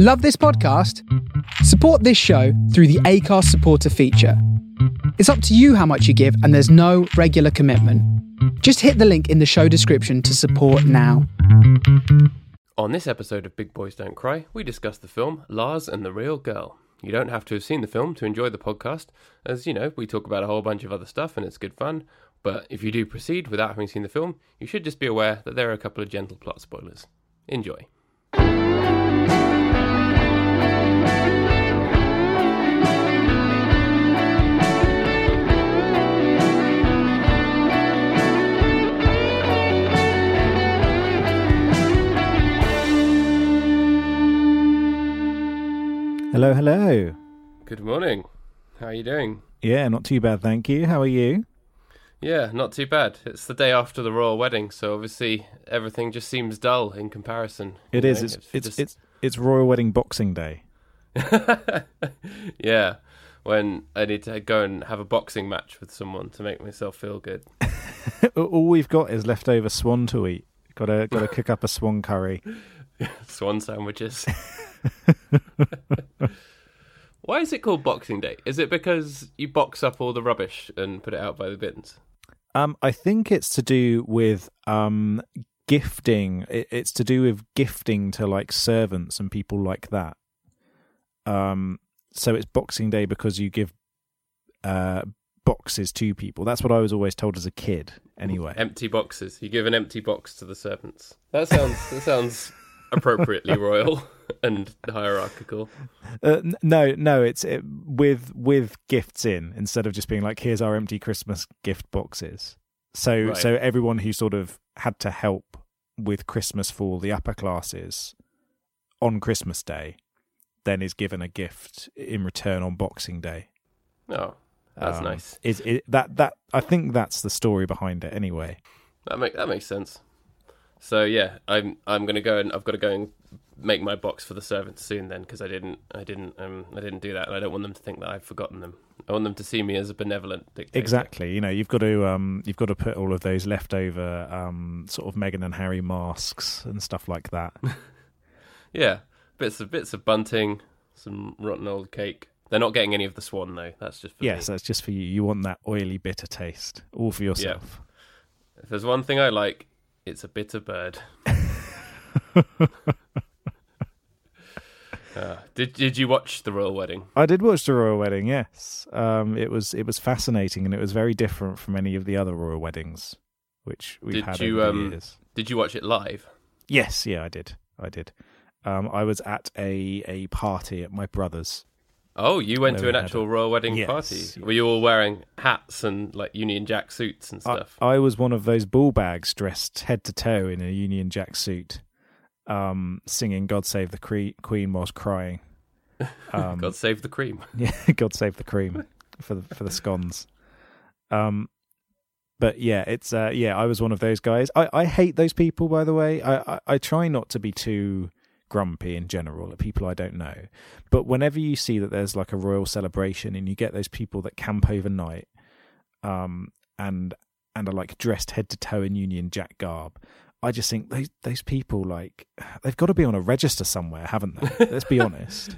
Love this podcast? Support this show through the Acast supporter feature. It's up to you how much you give, and there's no regular commitment. Just hit the link in the show description to support now. On this episode of Big Boys Don't Cry, we discuss the film Lars and the Real Girl. You don't have to have seen the film to enjoy the podcast, as you know, we talk about a whole bunch of other stuff and it's good fun. But if you do proceed without having seen the film, you should just be aware that there are a couple of gentle plot spoilers. Enjoy. Hello, hello. Good morning. How are you doing? Yeah, not too bad, thank you. How are you? Yeah, not too bad. It's the day after the royal wedding, so obviously everything just seems dull in comparison. It is. know? It's it's, just- it's it's Royal Wedding Boxing Day. yeah, when I need to go and have a boxing match with someone to make myself feel good. All we've got is leftover swan to eat. Got to got to cook up a swan curry. Swan sandwiches. Why is it called Boxing Day? Is it because you box up all the rubbish and put it out by the bins? Um, I think it's to do with um gifting. It, it's to do with gifting to like servants and people like that. Um, so it's Boxing Day because you give uh boxes to people. That's what I was always told as a kid. Anyway, Empty boxes. You give an empty box to the servants. That sounds that sounds appropriately royal and hierarchical. Uh, no, no, it's it, with with gifts in instead of just being like, "Here's our empty Christmas gift boxes." So, Right. so everyone who sort of had to help with Christmas for the upper classes on Christmas Day, then is given a gift in return on Boxing Day. Oh, that's Um, nice. Is it that that I think that's the story behind it anyway. That make that makes sense. So yeah, I'm I'm gonna go and I've got to go and make my box for the servants soon then because I didn't I didn't um I didn't do that and I don't want them to think that I've forgotten them. I want them to see me as a benevolent dictator. Exactly. You know, you've got to um, you've got to put all of those leftover um, sort of Meghan and Harry masks and stuff like that. Yeah, bits of bits of bunting, some rotten old cake. They're not getting any of the swan though. That's just for Yes, me. that's just for you. You want that oily, bitter taste, all for yourself. If there's one thing I like, it's a bitter bird. Uh, did did you watch the royal wedding? I did watch the royal wedding. Yes, um, it was it was fascinating, and it was very different from any of the other royal weddings which we've Did had you, over um, years. Did you watch it live? Yes, yeah, I did. I did. Um, I was at a a party at my brother's. Oh, you went to an had actual a- royal wedding Yes, party. yes. Were you all wearing hats and like Union Jack suits and stuff? I was one of those bull bags dressed head to toe in a Union Jack suit, um, singing "God Save the Cre- Queen" whilst crying. Um, God save the cream. Yeah, God save the cream for the for the scones. Um, but yeah, it's uh, yeah. I was one of those guys. I, I hate those people. By the way, I, I I try not to be too grumpy in general at people I don't know. But whenever you see that there's like a royal celebration and you get those people that camp overnight, um, and and are like dressed head to toe in Union Jack garb. I just think those those people like they've got to be on a register somewhere, haven't they? Let's be honest.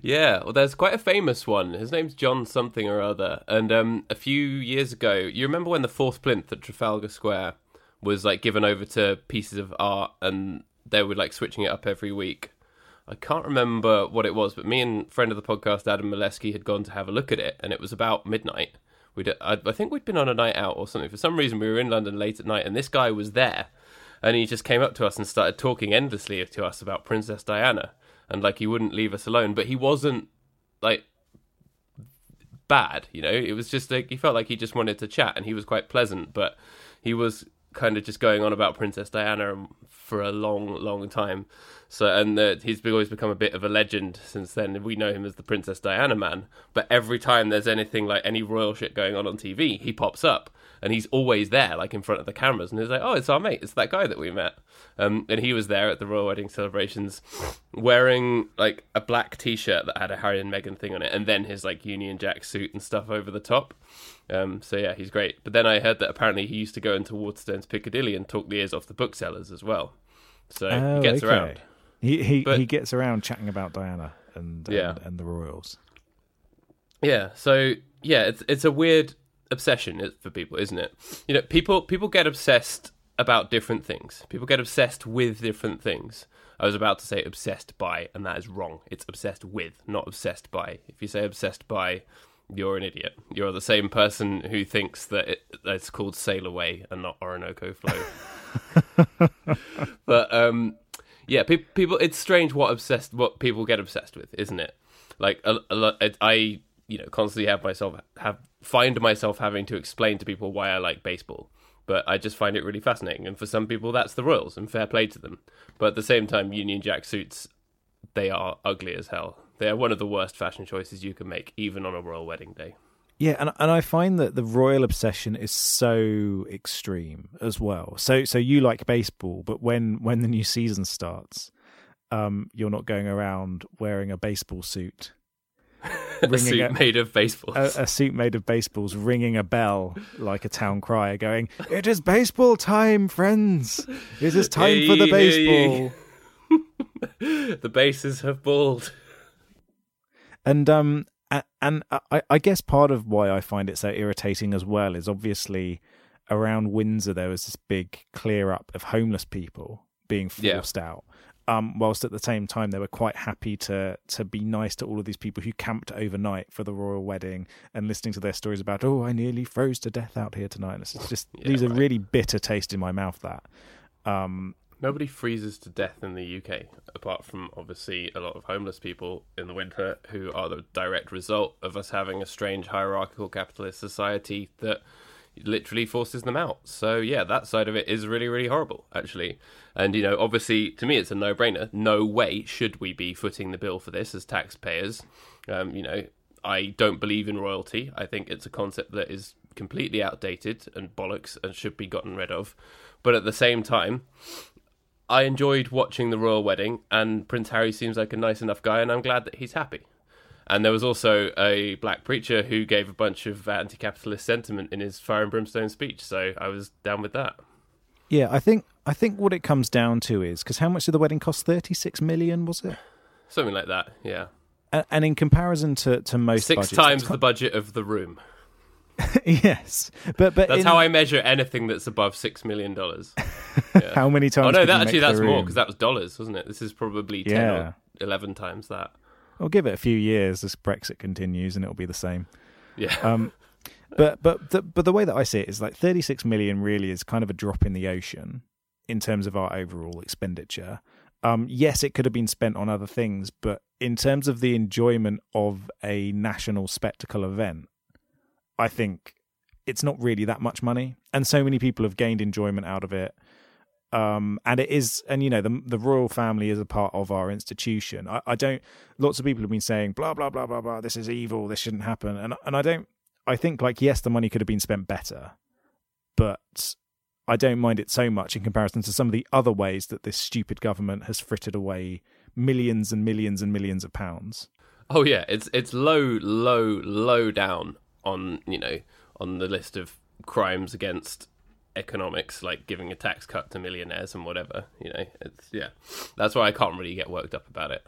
Yeah, well, there's quite a famous one. His name's John something or other. And um, a few years ago, you remember when the fourth plinth at Trafalgar Square was like given over to pieces of art, and they were like switching it up every week. I can't remember what it was, but me and friend of the podcast Adam Molesky had gone to have a look at it, and it was about midnight. We I, I think we'd been on a night out or something. For some reason, we were in London late at night, and this guy was there, and he just came up to us and started talking endlessly to us about Princess Diana, and like he wouldn't leave us alone. But he wasn't like bad, you know. It was just like he felt like he just wanted to chat, and he was quite pleasant, but he was kind of just going on about Princess Diana for a long, long time. So, and he's always become a bit of a legend since then. We know him as the Princess Diana man. But every time there's anything like any royal shit going on on TV, he pops up, and he's always there, like in front of the cameras, and he's like, "Oh, it's our mate. It's that guy that we met." Um, and he was there at the royal wedding celebrations, wearing like a black T-shirt that had a Harry and Meghan thing on it, and then his like Union Jack suit and stuff over the top. Um, so yeah, he's great. But then I heard that apparently he used to go into Waterstones Piccadilly and talk the ears off the booksellers as well. So Oh, he gets okay. around. He he But- he gets around chatting about Diana and Yeah. and, and the royals. Yeah. So yeah, it's it's a weird obsession for people, isn't it? You know, people people get obsessed about different things. People get obsessed with different things. I was about to say obsessed by, and that is wrong. It's obsessed with, not obsessed by. If you say obsessed by, you're an idiot. You're the same person who thinks that it, it's called Sail Away and not Orinoco Flow. but um, yeah, pe- people. It's strange what obsessed, what people get obsessed with, isn't it? Like I, you know, constantly have myself have find myself having to explain to people why I like baseball. But I just find it really fascinating, and for some people, that's the Royals, and fair play to them. But at the same time, Union Jack suits, they are ugly as hell. They are one of the worst fashion choices you can make, even on a royal wedding day. Yeah, and and I find that the royal obsession is so extreme as well. So so you like baseball, but when when the new season starts, um, you're not going around wearing a baseball suit, a suit a- made of baseballs. a, a suit made of baseballs, ringing a bell like a town crier, going, "It is baseball time, friends! It is time for the baseball." the bases have balled. And um and I, I guess part of why I find it so irritating as well is obviously around Windsor there was this big clear up of homeless people being Yeah. forced out. Um, whilst at the same time they were quite happy to to be nice to all of these people who camped overnight for the royal wedding and listening to their stories about oh I nearly froze to death out here tonight. And it's just Yeah, these are right. really bitter taste in my mouth. That um, Nobody freezes to death in the UK, apart from obviously a lot of homeless people in the winter who are the direct result of us having a strange hierarchical capitalist society that literally forces them out. So, yeah, that side of it is really, really horrible, actually. And, you know, obviously, to me, it's a no brainer. No way should we be footing the bill for this as taxpayers. Um, you know, I don't believe in royalty. I think it's a concept that is completely outdated and bollocks and should be gotten rid of. But at the same time, I enjoyed watching the royal wedding, and Prince Harry seems like a nice enough guy, and I'm glad that he's happy. And there was also a black preacher who gave a bunch of anti-capitalist sentiment in his fire and brimstone speech, so I was down with that. yeah, I think I think what it comes down to is because how much did the wedding cost? Thirty six million was it? Something like that, yeah. And, and in comparison to, to most Six budgets, times the budget of the room. yes, but but That's in- how I measure anything that's above six million dollars. Yeah. how many times? oh no, that actually that's more because that was dollars, wasn't it? This is probably ten Yeah. or eleven times that. I'll give it a few years as Brexit continues, and it'll be the same. Yeah, Um, but but the, but the way that I see it is like 36 million really is kind of a drop in the ocean in terms of our overall expenditure. Um, yes, it could have been spent on other things, but in terms of the enjoyment of a national spectacle event, I think it's not really that much money, and so many people have gained enjoyment out of it. Um, and it is, and you know, the the royal family is a part of our institution. I, I don't. Lots of people have been saying blah blah blah blah blah. This is evil. This shouldn't happen. And and I don't. I think like yes, the money could have been spent better, but I don't mind it so much in comparison to some of the other ways that this stupid government has frittered away millions and millions and millions of pounds. Oh yeah, it's it's low, low, low down on you know on the list of crimes against economics, like giving a tax cut to millionaires and whatever. You know, it's yeah, that's why I can't really get worked up about it.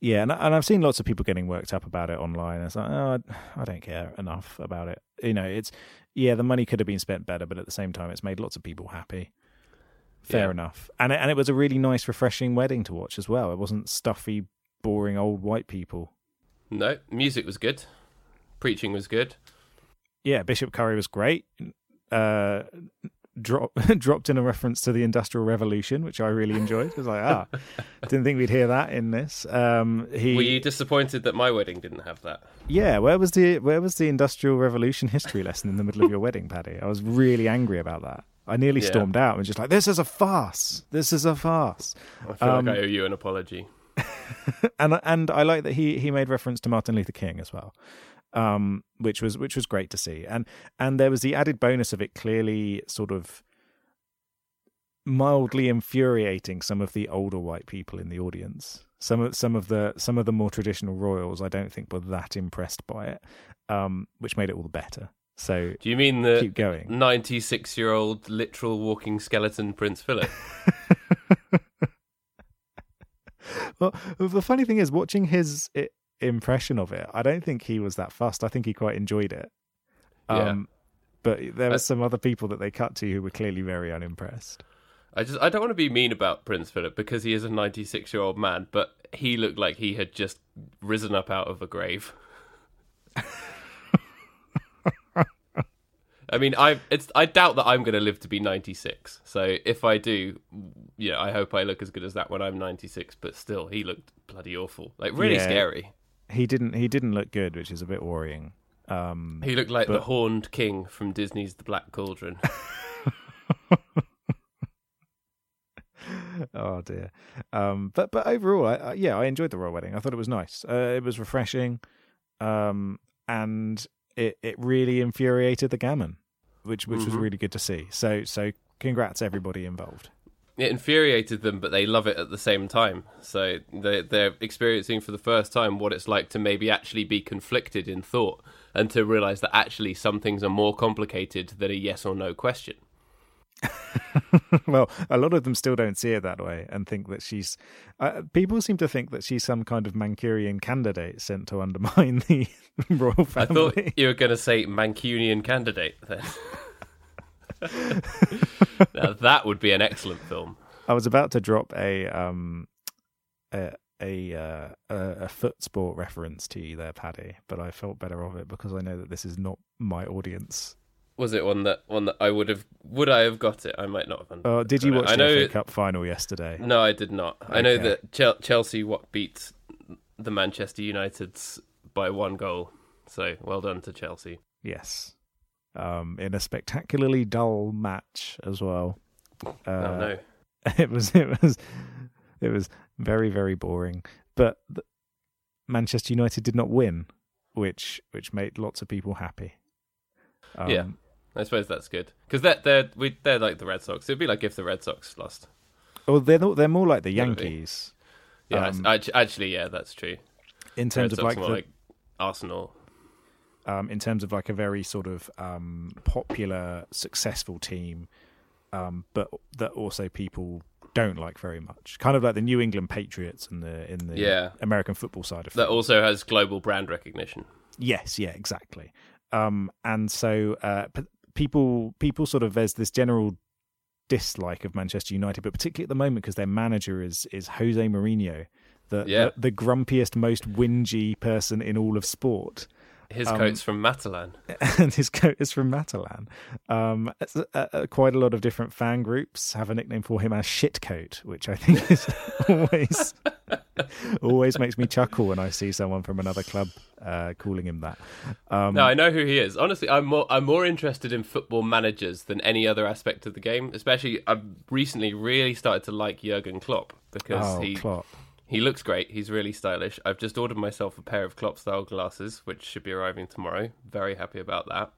Yeah, and and I've seen lots of people getting worked up about it online. It's like, oh, I, don't care enough about it. You know, it's yeah, the money could have been spent better, but at the same time, it's made lots of people happy. Fair Yeah. enough, and it, and it was a really nice, refreshing wedding to watch as well. It wasn't stuffy, boring old white people. No, music was good, preaching was good. Yeah, Bishop Curry was great. Uh, drop, dropped in a reference to the Industrial Revolution, which I really enjoyed. I was like, ah, didn't think we'd hear that in this. Um, he, Were you disappointed that my wedding didn't have that? yeah, where was the where was the Industrial Revolution history lesson in the middle of your wedding, Paddy? I was really angry about that. I nearly Yeah. stormed out and was just like, "This is a farce. This is a farce." I feel Um, like I owe you an apology. and and I like that he he made reference to Martin Luther King as well, um, which was which was great to see. And and there was the added bonus of it clearly sort of mildly infuriating some of the older white people in the audience. Some of some of the some of the more traditional royals, I don't think were that impressed by it, um, which made it all the better. So Do you mean the keep going. 96 year old literal walking skeleton Prince Philip? well, the funny thing is, watching his i impression of it, I don't think he was that fussed. I think he quite enjoyed it. Yeah. Um, but there were some other people that they cut to who were clearly very unimpressed. I just I don't want to be mean about Prince Philip because he is a 96 year old man, but he looked like he had just risen up out of a grave. I mean, I it's I doubt that I'm going to live to be 96. So if I do, yeah, I hope I look as good as that when I'm 96. But still, he looked bloody awful, like really Yeah. scary. He didn't. He didn't look good, which is a bit worrying. Um, He looked like the Horned King from Disney's The Black Cauldron. oh dear. Um, but but overall, I, I, yeah, I enjoyed the royal wedding. I thought it was nice. Uh, it was refreshing, um, and it it really infuriated the gammon, which which was Mhm. really good to see. So so congrats everybody involved. It infuriated them, but they love it at the same time. So they they're experiencing for the first time what it's like to maybe actually be conflicted in thought and to realize that actually some things are more complicated than a yes or no question. well, a lot of them still don't see it that way and think that she's. Uh, people seem to think that she's some kind of Manchurian candidate sent to undermine the royal family. I thought you were going to say Mancunian candidate then. now, that would be an excellent film. I was about to drop a um a a uh, a, a foot sport reference to you there, Paddy, but I felt better of it because I know that this is not my audience. Was it one that one that I would have would I have got it? I might not have. Oh, did you watch I the FA Cup final yesterday? No, I did not. I know that Chel- Chelsea what beat the Manchester United's by one goal. So well done to Chelsea. Yes. Um, in a spectacularly dull match as well. Uh, oh no, it was it was it was very very boring. But the, Manchester United did not win, which which made lots of people happy. Um, Yeah. I suppose that's good because they're they're we, they're like the Red Sox. It'd be like if the Red Sox lost. Well, they're not, they're more like the Would it be? Yankees Yeah, Um, actually, yeah, that's true. in Red terms of Sox like the, like Arsenal. Um, in terms of like a very sort of um, popular, successful team, um, but that also people don't like very much. Kind of like the New England Patriots and the in the Yeah. American football side of things. That also has global brand recognition. Yes, yeah, exactly. Um, and so uh, p- people people sort of there's this general dislike of Manchester United, but particularly at the moment because their manager is is Jose Mourinho, the, Yeah. the the grumpiest, most whingy person in all of sport. His Um, coat's from Matalan. and his coat is from Matalan. Um, uh, uh, quite a lot of different fan groups have a nickname for him as Shitcoat, which I think is always always makes me chuckle when I see someone from another club uh, calling him that. Um, No, I know who he is. Honestly, I'm more I'm more interested in football managers than any other aspect of the game. Especially, I've recently really started to like Jurgen Klopp because oh, he Klopp. He looks great. He's really stylish. I've just ordered myself a pair of Klopp style glasses, which should be arriving tomorrow. Very happy about that.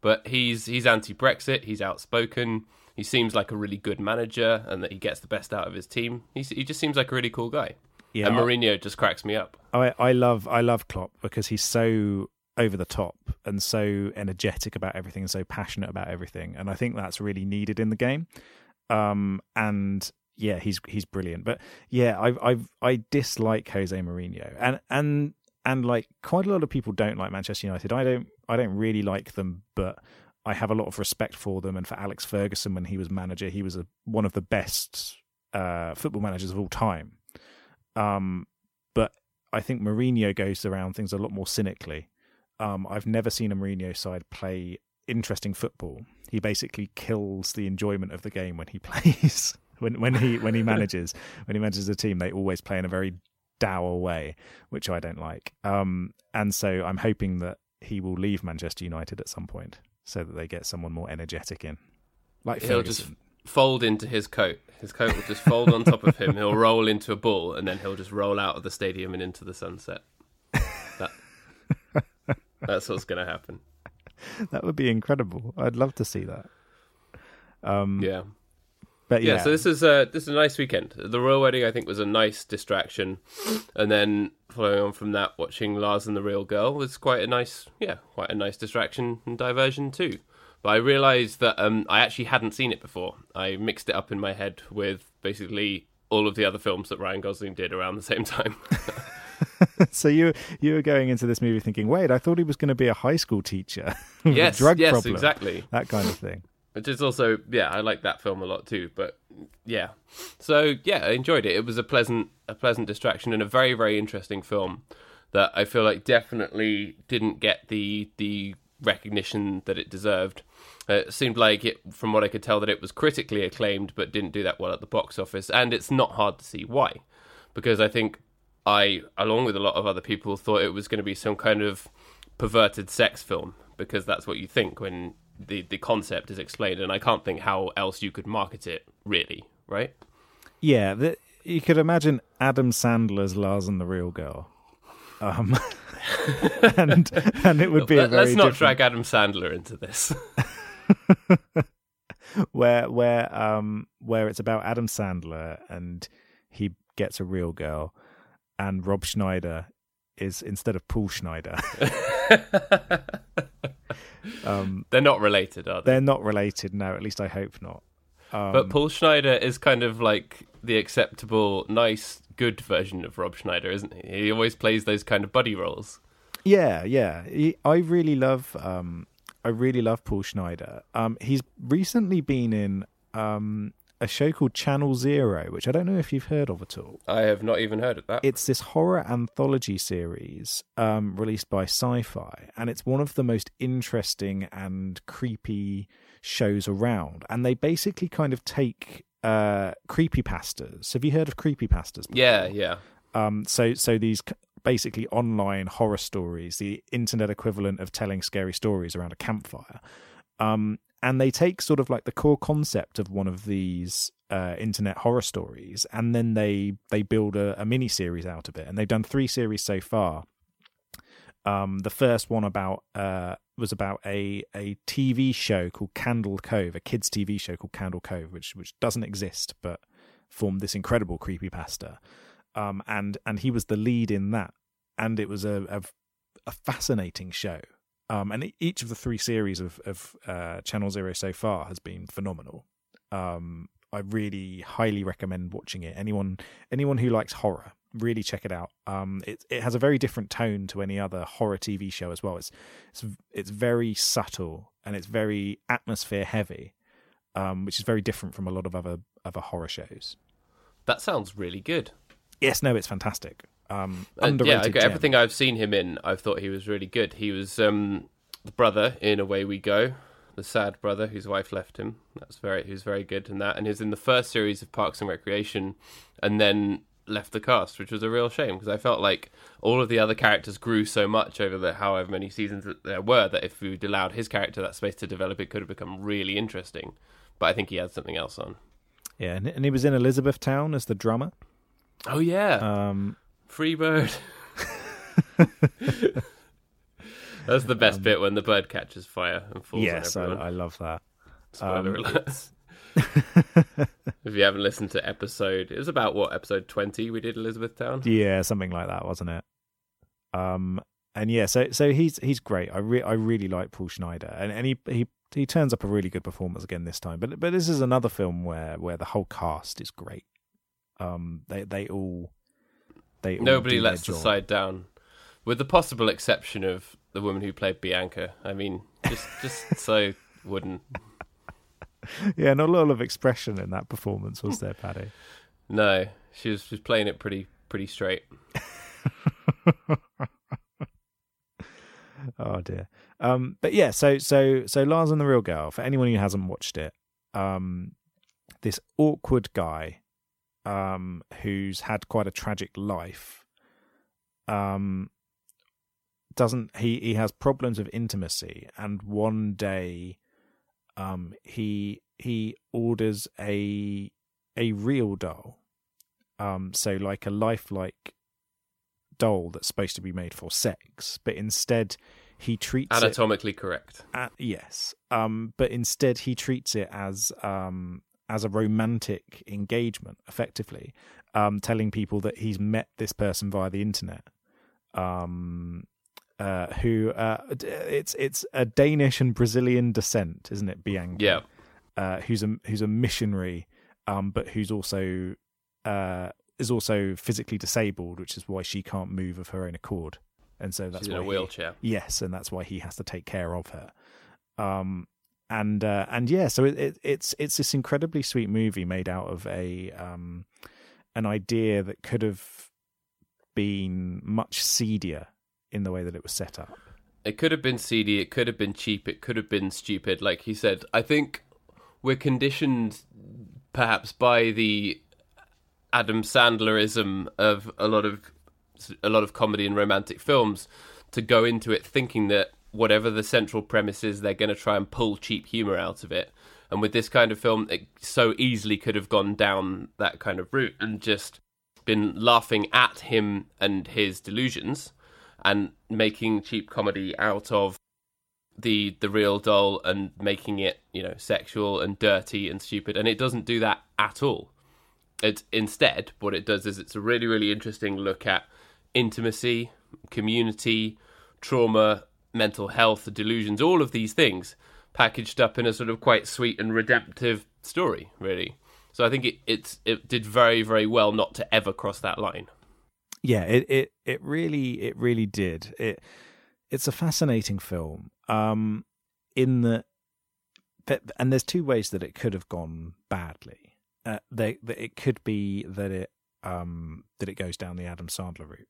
But he's he's anti-Brexit. He's outspoken. He seems like a really good manager, and that he gets the best out of his team. He's, he just seems like a really cool guy. Yeah, and Mourinho just cracks me up. I, I love I love Klopp because he's so over the top and so energetic about everything and so passionate about everything, and I think that's really needed in the game. Um, and yeah, he's he's brilliant. But yeah, I I I dislike Jose Mourinho, and and and like quite a lot of people don't like Manchester United. I don't I don't really like them, but I have a lot of respect for them and for Alex Ferguson when he was manager. He was a, one of the best uh, football managers of all time. Um, but I think Mourinho goes around things a lot more cynically. Um, I've never seen a Mourinho side play interesting football. He basically kills the enjoyment of the game when he plays. When when he when he manages when he manages a team, they always play in a very dour way, which I don't like. Um, and so I'm hoping that he will leave Manchester United at some point so that they get someone more energetic in, like He'll Ferguson. just fold into his coat. His coat will just fold on top of him. He'll roll into a ball, and then he'll just roll out of the stadium and into the sunset. That, that's what's going to happen. that would be incredible. I'd love to see that. Um, Yeah. But yeah, yeah, so this is a this is a nice weekend. The royal wedding, I think, was a nice distraction, and then following on from that, watching Lars and the Real Girl was quite a nice, yeah, quite a nice distraction and diversion too. But I realised that um, I actually hadn't seen it before. I mixed it up in my head with basically all of the other films that Ryan Gosling did around the same time. so you you were going into this movie thinking, wait, I thought he was going to be a high school teacher yes, drug yes, problem, exactly. that kind of thing. Which is also, yeah, I like that film a lot too. But yeah, so yeah, I enjoyed it. It was a pleasant, a pleasant distraction and a very, very interesting film that I feel like definitely didn't get the the recognition that it deserved. Uh, it seemed like it, from what I could tell, that it was critically acclaimed, but didn't do that well at the box office. And it's not hard to see why, because I think I, along with a lot of other people, thought it was going to be some kind of perverted sex film because that's what you think when the the concept is explained, and I can't think how else you could market it really, right? Yeah, the, you could imagine Adam Sandler's Lars and the Real Girl. Um, and and it would be a very let's not different- drag Adam Sandler into this. where where um where it's about Adam Sandler and he gets a real girl and Rob Schneider is instead of Paul Schneider. um They're not related, are they? they're not related no, at least I hope not. Um, But Paul Schneider is kind of like the acceptable, nice, good version of Rob Schneider, isn't he? He always plays those kind of buddy roles. Yeah, yeah. He, I really love um I really love Paul Schneider. Um he's recently been in um a show called Channel Zero, which I don't know if you've heard of at all. I have not even heard of that. It's this horror anthology series um released by Syfy and it's one of the most interesting and creepy shows around. And they basically kind of take uh creepypastas. Have you heard of creepypastas? before? yeah, yeah. Um, so so these basically online horror stories, the internet equivalent of telling scary stories around a campfire. Um, and they take sort of like the core concept of one of these uh, internet horror stories, and then they they build a, a mini series out of it. And they've done three series so far. Um, the first one about uh, was about a a TV show called Candle Cove, a kids TV show called Candle Cove, which which doesn't exist, but formed this incredible creepypasta um, and and he was the lead in that, and it was a a, a fascinating show. Um, and each of the three series of of uh, Channel Zero so far has been phenomenal. Um, I really highly recommend watching it. Anyone anyone who likes horror, really check it out. Um, it it has a very different tone to any other horror TV show as well. It's it's it's very subtle and it's very atmosphere heavy, um, which is very different from a lot of other other horror shows. That sounds really good. Yes, no, it's fantastic. Um, Uh, yeah, gem. everything I've seen him in, I've thought he was really good. He was um, the brother in Away We Go, the sad brother whose wife left him. That's very, he was very good in that, and he was in the first series of Parks and Recreation, and then left the cast, which was a real shame because I felt like all of the other characters grew so much over the however many seasons that there were that if we'd allowed his character that space to develop, it could have become really interesting. But I think he had something else on. Yeah, and, and he was in Elizabethtown as the drummer. Oh yeah, Um, Freebird. That's the best bit when the bird catches fire and falls yes, I. I love that. Spoiler um, alert. if you haven't listened to episode, it was about what episode twenty we did Elizabethtown. Yeah, something like that, wasn't it? Um, and yeah, so so he's he's great. I re- I really like Paul Schneider, and and he he he turns up a really good performance again this time. But but this is another film where where the whole cast is great. Um, they they all they Nobody lets the side down, with the possible exception of the woman who played Bianca. I mean, just just so wooden. Yeah, not a lot of expression in that performance, was there, Paddy? No, she was was playing it pretty pretty straight. oh dear. Um, but yeah, so so so Lars and the Real Girl. For anyone who hasn't watched it, um, this awkward guy, um, who's had quite a tragic life, um, doesn't he? He has problems of intimacy, and one day, um, he he orders a a real doll, um, so like a lifelike doll that's supposed to be made for sex, but instead he treats it Anatomically correct. uh, yes, um, but instead he treats it as um, as a romantic engagement, effectively, um, telling people that he's met this person via the internet, um, uh, who uh, it's it's a Danish and Brazilian descent, isn't it, Bianca? Yeah. uh, who's a who's a missionary, um, but who's also uh, is also physically disabled, which is why she can't move of her own accord, and so that's She's in why a he- wheelchair. yes, and that's why he has to take care of her. Um, and uh, and yeah, so it, it, it's it's this incredibly sweet movie made out of a um, an idea that could have been much seedier in the way that it was set up. It could have been seedy, it could have been cheap, it could have been stupid. Like he said, I think we're conditioned perhaps by the Adam Sandlerism of a lot of a lot of comedy and romantic films to go into it thinking that whatever the central premise is, they're going to try and pull cheap humor out of it. And with this kind of film, it so easily could have gone down that kind of route and just been laughing at him and his delusions and making cheap comedy out of the the real doll and making it you know sexual and dirty and stupid and it doesn't do that at all it instead what it does is it's a really really interesting look at intimacy community trauma mental health delusions all of these things packaged up in a sort of quite sweet and redemptive story really. So i think it it's it did very very well not to ever cross that line. Yeah it it it really it really did. It it's a fascinating film um in the and there's two ways that it could have gone badly. Uh, they that it could be that it um that it goes down the Adam Sandler route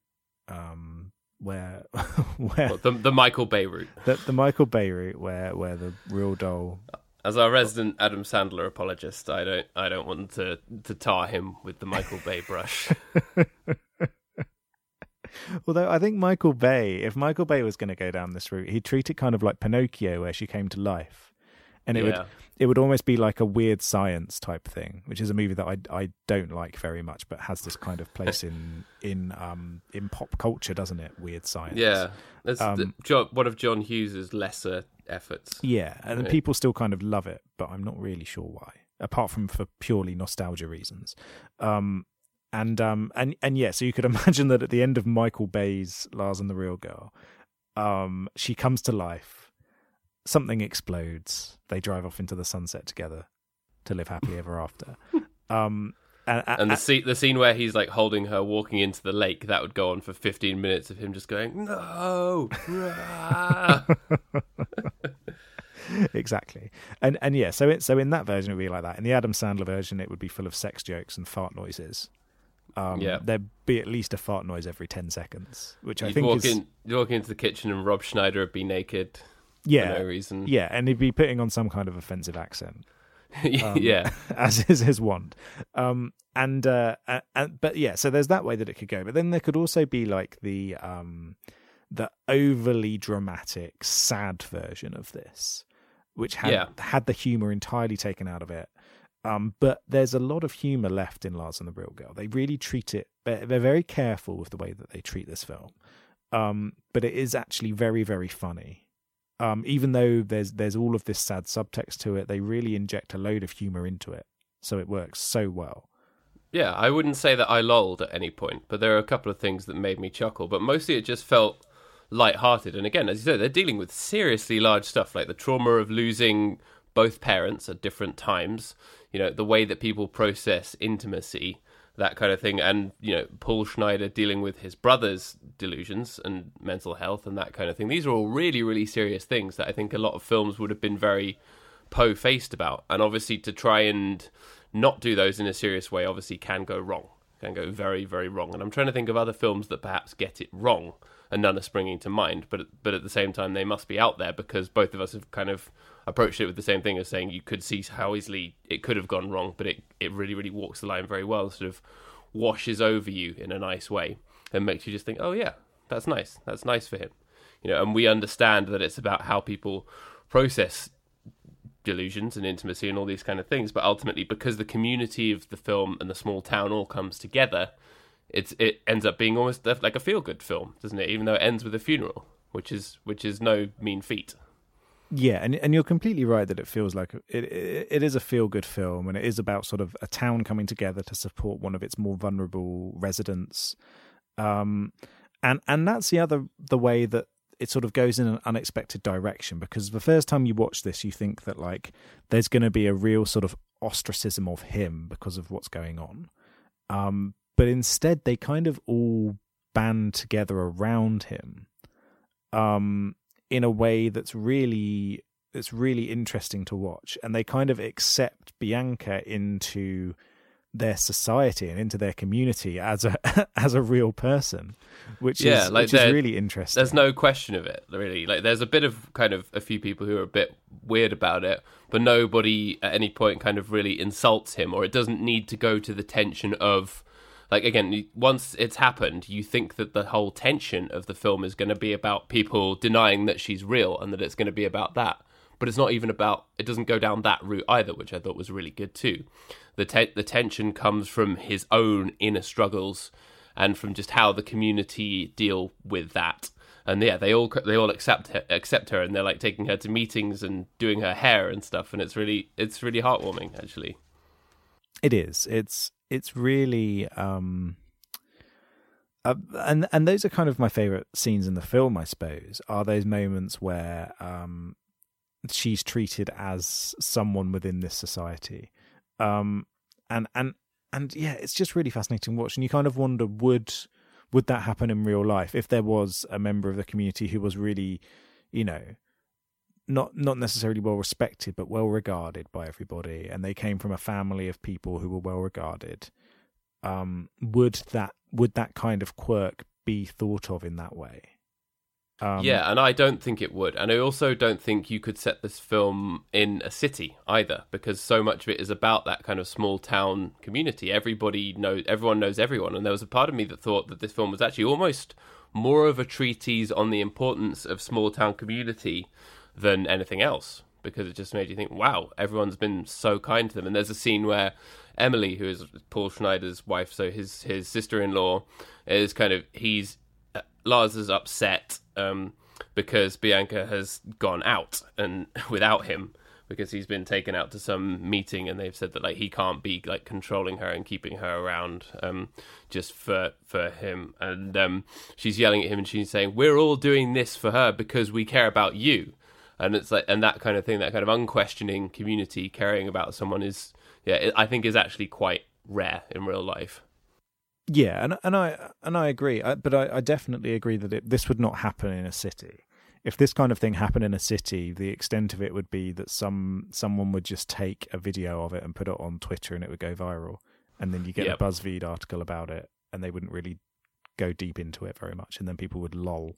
um where where the, the michael bay route the, the Michael Bay route where where the real doll As our resident Adam Sandler apologist, I don't I don't want to to tar him with the Michael Bay brush. Although I think Michael Bay, if Michael Bay was going to go down this route, he'd treat it kind of like Pinocchio, where she came to life, and it Yeah. would it would almost be like a weird science type thing, which is a movie that I I don't like very much, but has this kind of place in in um in pop culture, doesn't it? Weird science. yeah, that's Um, the, Jo- one of John Hughes's lesser efforts. yeah, and Right. people still kind of love it, but I'm not really sure why, apart from for purely nostalgia reasons. Um, and um, and and yeah, so you could imagine that at the end of Michael Bay's Lars and the Real Girl, um, she comes to life, something explodes, they drive off into the sunset together to live happily ever after. Um, and, And the scene the scene where he's like holding her walking into the lake that would go on for 15 minutes of him just going no. ah." exactly and and yeah so it so in that version it would be like that in the adam sandler version it would be full of sex jokes and fart noises um Yeah. there'd be at least a fart noise every 10 seconds which i You'd think walk is in you walk into the kitchen and Rob Schneider would be naked yeah. for no reason. yeah and he'd be putting on some kind of offensive accent. Um, yeah. as is his wont um and uh and, but yeah so there's that way that it could go. But then there could also be like the um the overly dramatic sad version of this which had Yeah. had the humor entirely taken out of it. Um but there's a lot of humor left in Lars and the Real Girl. They really treat it they're very careful with the way that they treat this film. Um but it is actually very very funny um, even though there's there's all of this sad subtext to it, they really inject a load of humor into it, so it works so well. Yeah, I wouldn't say that I lolled at any point, but there are a couple of things that made me chuckle. But mostly it just felt light-hearted. And again, as you said, they're dealing with seriously large stuff, like the trauma of losing both parents at different times. You know, the way that people process intimacy, that kind of thing, and you know, Paul Schneider dealing with his brother's delusions and mental health and that kind of thing. These are all really, really serious things that I think a lot of films would have been very po faced about. And obviously, to try and not do those in a serious way, obviously, can go wrong. Can go very, very wrong. And I'm trying to think of other films that perhaps get it wrong, and none are springing to mind. But but at the same time, they must be out there because both of us have kind of approached it with the same thing as saying you could see how easily it could have gone wrong, but it it really, really walks the line very well. Sort of washes over you in a nice way and makes you just think, oh yeah, that's nice. That's nice for him. You know, and we understand that it's about how people process delusions and intimacy and all these kind of things but ultimately because the community of the film and the small town all comes together it's it ends up being almost like a feel good film doesn't it even though it ends with a funeral which is which is no mean feat Yeah, and and you're completely right that it feels like it it, it is a feel good film, and it is about sort of a town coming together to support one of its more vulnerable residents. Um, and and that's the other the way that it sort of goes in an unexpected direction because the first time you watch this, you think that like there's going to be a real sort of ostracism of him because of what's going on. Um, but instead, they kind of all band together around him um, in a way that's really it's really interesting to watch, and they kind of accept Bianca into their society and into their community as a as a real person, which Yeah, is like which is really interesting. There's no question of it, really. Like, there's a bit of kind of a few people who are a bit weird about it, but nobody at any point kind of really insults him, or it doesn't need to go to the tension of, like, again, once it's happened, you think that the whole tension of the film is going to be about people denying that she's real and that it's going to be about that. But it's not even about. It doesn't go down that route either, which I thought was really good too. The te- the tension comes from his own inner struggles and from just how the community deal with that. And yeah, they all they all accept her, accept her, and they're like taking her to meetings and doing her hair and stuff, and it's really it's really heartwarming actually. It is. It's it's really um uh, and and those are kind of my favorite scenes in the film, I suppose. Are those moments where um she's treated as someone within this society. Um and and and yeah, it's just really fascinating to watch and you kind of wonder would would that happen in real life if there was a member of the community who was really, you know, not not necessarily well respected but well regarded by everybody and they came from a family of people who were well regarded um would that would that kind of quirk be thought of in that way um yeah, and I don't think it would, and I also don't think you could set this film in a city either, because so much of it is about that kind of small town community. Everybody knows, everyone knows everyone, and there was a part of me that thought that this film was actually almost more of a treatise on the importance of small town community than anything else because it just made you think, wow, everyone's been so kind to them. And there's a scene where Emily, who is Paul Schneider's wife, so his his sister in law, is kind of he's uh, Lars is upset um, because Bianca has gone out and without him because he's been taken out to some meeting and they've said that like he can't be like controlling her and keeping her around um, just for for him and um, she's yelling at him and she's saying we're all doing this for her because we care about you and it's like and that kind of thing that kind of unquestioning community caring about someone is yeah i think is actually quite rare in real life Yeah, and and I and I agree, I, but I, I definitely agree that it, this would not happen in a city. If this kind of thing happened in a city, the extent of it would be that some someone would just take a video of it and put it on Twitter, and it would go viral, and then you get Yep. a BuzzFeed article about it, and they wouldn't really go deep into it very much, and then people would lol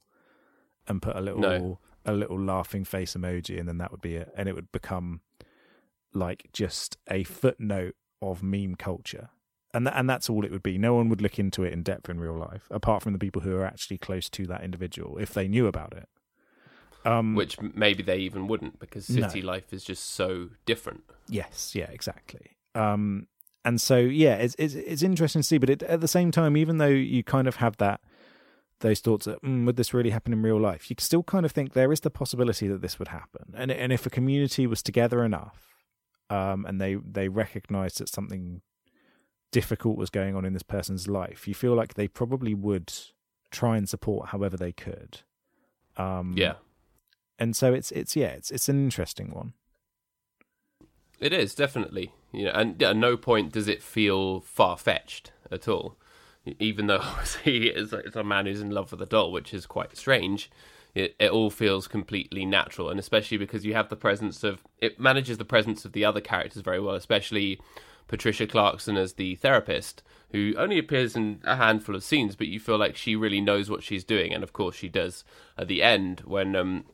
and put a little No. A little laughing face emoji, and then that would be it, and it would become like just a footnote of meme culture and that, and that's all it would be. No one would look into it in depth in real life, apart from the people who are actually close to that individual, if they knew about it. Um, which maybe they even wouldn't because No. city life is just so different yes, yeah, exactly. Um, and so yeah, it's it's it's interesting to see, but it, at the same time, even though you kind of have that those thoughts that mm, would this really happen in real life, you still kind of think there is the possibility that this would happen, and and if a community was together enough, um, and they they recognised that something difficult was going on in this person's life, you feel like they probably would try and support however they could. Um, yeah and so it's it's yeah, it's it's an interesting one. It is definitely, you know, and at no point does it feel far fetched at all. Even though he is a man who's in love with a doll, which is quite strange. It it all feels completely natural, and especially because you have the presence of it manages the presence of the other characters very well, especially Patricia Clarkson as the therapist, who only appears in a handful of scenes, but you feel like she really knows what she's doing, and of course she does at the end when um,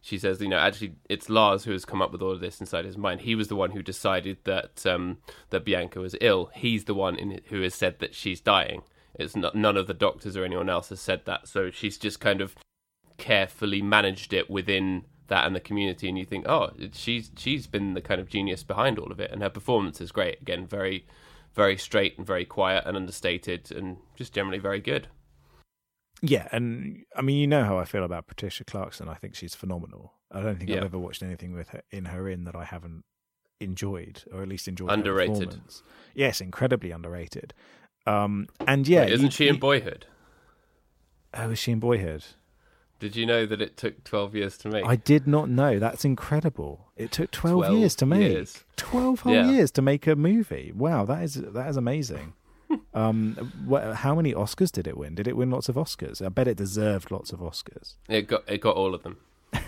she says, you know, actually, it's Lars who has come up with all of this inside his mind. He was the one who decided that um, that Bianca was ill. He's the one in, who has said that she's dying. It's not, none of the doctors or anyone else has said that. So she's just kind of carefully managed it within that and the community. And you think, oh, she's she's been the kind of genius behind all of it, and her performance is great. Again, very very straight and very quiet and understated, and just generally very good. Yeah, and I mean, you know how I feel about Patricia Clarkson. I think she's phenomenal. I don't think Yeah. I've ever watched anything with her in her in that I haven't enjoyed, or at least enjoyed. Underrated. performance. Yes, incredibly underrated. Um, and yeah, Wait, isn't you- she in Boyhood? Oh, is she in Boyhood? Did you know that it took twelve years to make? I did not know. That's incredible. It took twelve, 12 years to make. years. Twelve whole Yeah. years to make a movie. Wow, that is that is amazing. um, wh- how many Oscars did it win? Did it win lots of Oscars? I bet it deserved lots of Oscars. It got it got all of them,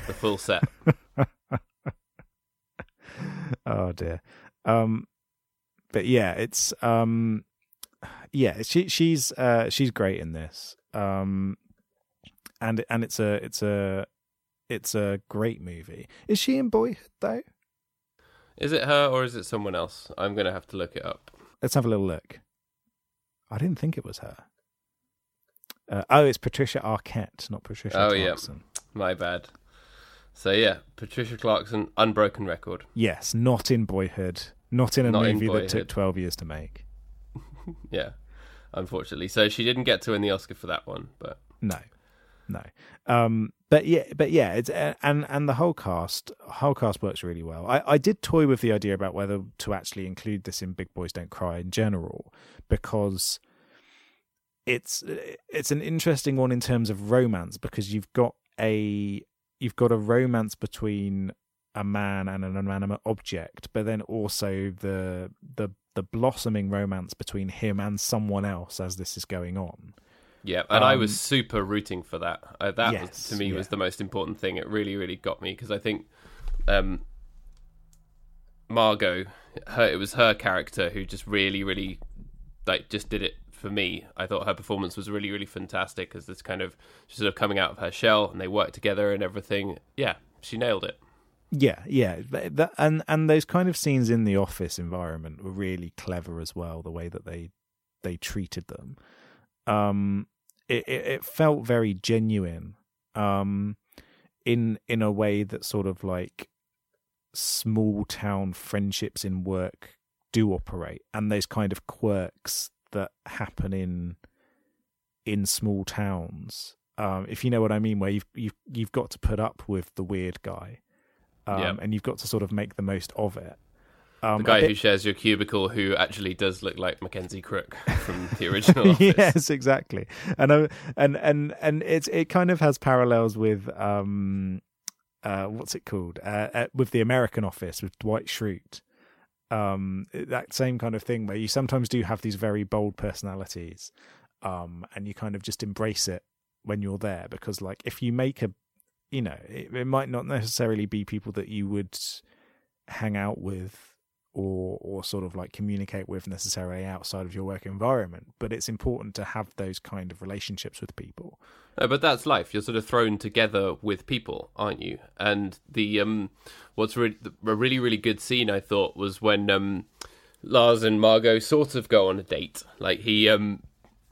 the full set. oh dear. Um, but yeah, it's um, yeah, she she's uh, she's great in this. Um, and and it's a it's a it's a great movie. Is she in Boyhood though? Is it her or is it someone else? I'm gonna have to look it up. Let's have a little look. I didn't think it was her. Uh, oh, it's Patricia Arquette, not Patricia Oh, Clarkson. yeah. My bad. So yeah, Patricia Clarkson, Unbroken Record. Yes, not in Boyhood. Not in a Not in movie that took 12 years to make. Yeah, unfortunately. So she didn't get to win the Oscar for that one, but No. No. Um but yeah, but yeah, it's and and the whole cast whole cast works really well. I I did toy with the idea about whether to actually include this in Big Boys Don't Cry in general because it's it's an interesting one in terms of romance because you've got a you've got a romance between a man and an inanimate object, but then also the the the blossoming romance between him and someone else as this is going on. yeah. And I was Um, super rooting for that. Uh, that was, Yes, to me was the most important thing. It really, really got me because I think um, Margot, her it was her character who just really, really like just did it for me. I thought her performance was really, really fantastic as this kind of she's sort of coming out of her shell and they work together and everything. Yeah, she nailed it. Yeah, yeah, and and those kind of scenes in the office environment were really clever as well. The way that they they treated them, um, it it, it felt very genuine, um, in in a way that sort of like small town friendships in work do operate, and those kind of quirks that happen in in small towns. Um, if you know what I mean, where you've you've you've got to put up with the weird guy um, Yeah. and you've got to sort of make the most of it. Um, The guy bit- who shares your cubicle, who actually does look like Mackenzie Crook from the original. Office. yes, exactly, and uh, and and and it's it kind of has parallels with um, uh, what's it called? Uh, uh, with the American Office with Dwight Schrute. Um, that same kind of thing where you sometimes do have these very bold personalities, um, and you kind of just embrace it when you're there because, like, if you make a, you know, it, it might not necessarily be people that you would hang out with or or sort of like communicate with necessarily outside of your work environment but it's important to have those kind of relationships with people but that's life. You're sort of thrown together with people, aren't you? And the um, what's really a really really good scene I thought was when um, Lars and Margot sort of go on a date. Like he um,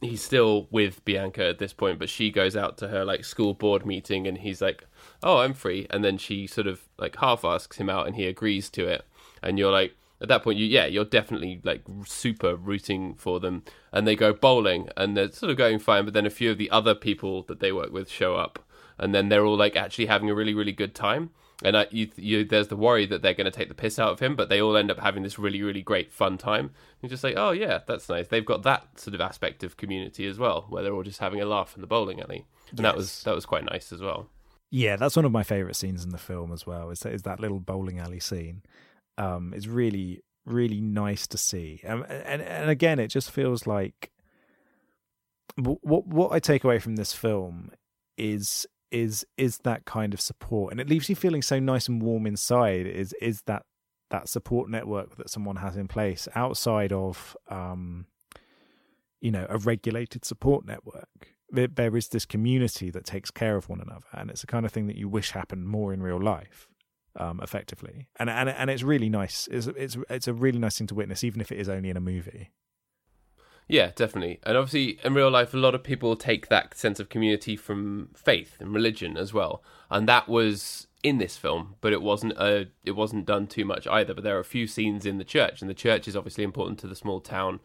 he's still with Bianca at this point, but she goes out to her like school board meeting, and he's like, "Oh, I'm free," and then she sort of like half asks him out, and he agrees to it, and you're like. At that point, you yeah, you're definitely like super rooting for them, and they go bowling, and they're sort of going fine. But then a few of the other people that they work with show up, and then they're all like actually having a really really good time. And I, you, you, there's the worry that they're going to take the piss out of him, but they all end up having this really really great fun time. You're just like, oh yeah, that's nice. They've got that sort of aspect of community as well, where they're all just having a laugh in the bowling alley, and that was that was quite nice as well. Yeah that's one of my favorite scenes in the film as well is that, is that little bowling alley scene. Um it's really really nice to see. Um, and and again it just feels like what what i take away from this film is is is that kind of support and it leaves you feeling so nice and warm inside is is that that support network that someone has in place outside of um you know a regulated support network there, is this community that takes care of one another and it's the kind of thing that you wish happened more in real life um effectively and and and it's really nice it's it's it's a really nice thing to witness even if it is only in a movie Yeah, definitely. And obviously, in real life, a lot of people take that sense of community from faith and religion as well, and that was in this film, but it wasn't uh it wasn't done too much either. But there are a few scenes in the church, and the church is obviously important to the small town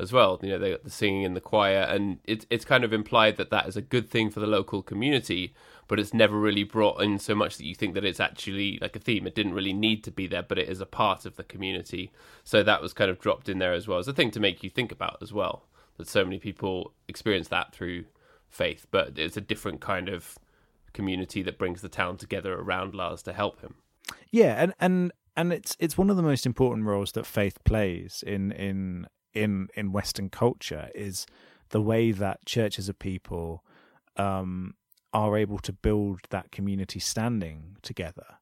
as well. You know, they got the singing in the choir, and it's it's kind of implied that that is a good thing for the local community, but it's never really brought in so much that you think that it's actually like a theme. It didn't really need to be there, but it is a part of the community. So that was kind of dropped in there as well as a thing to make you think about as well. That so many people experience that through faith, but it's a different kind of community that brings the town together around Lars to help him. yeah and and and it's it's one of the most important roles that faith plays in in in in Western culture is the way that churches of people um, are able to build that community standing together.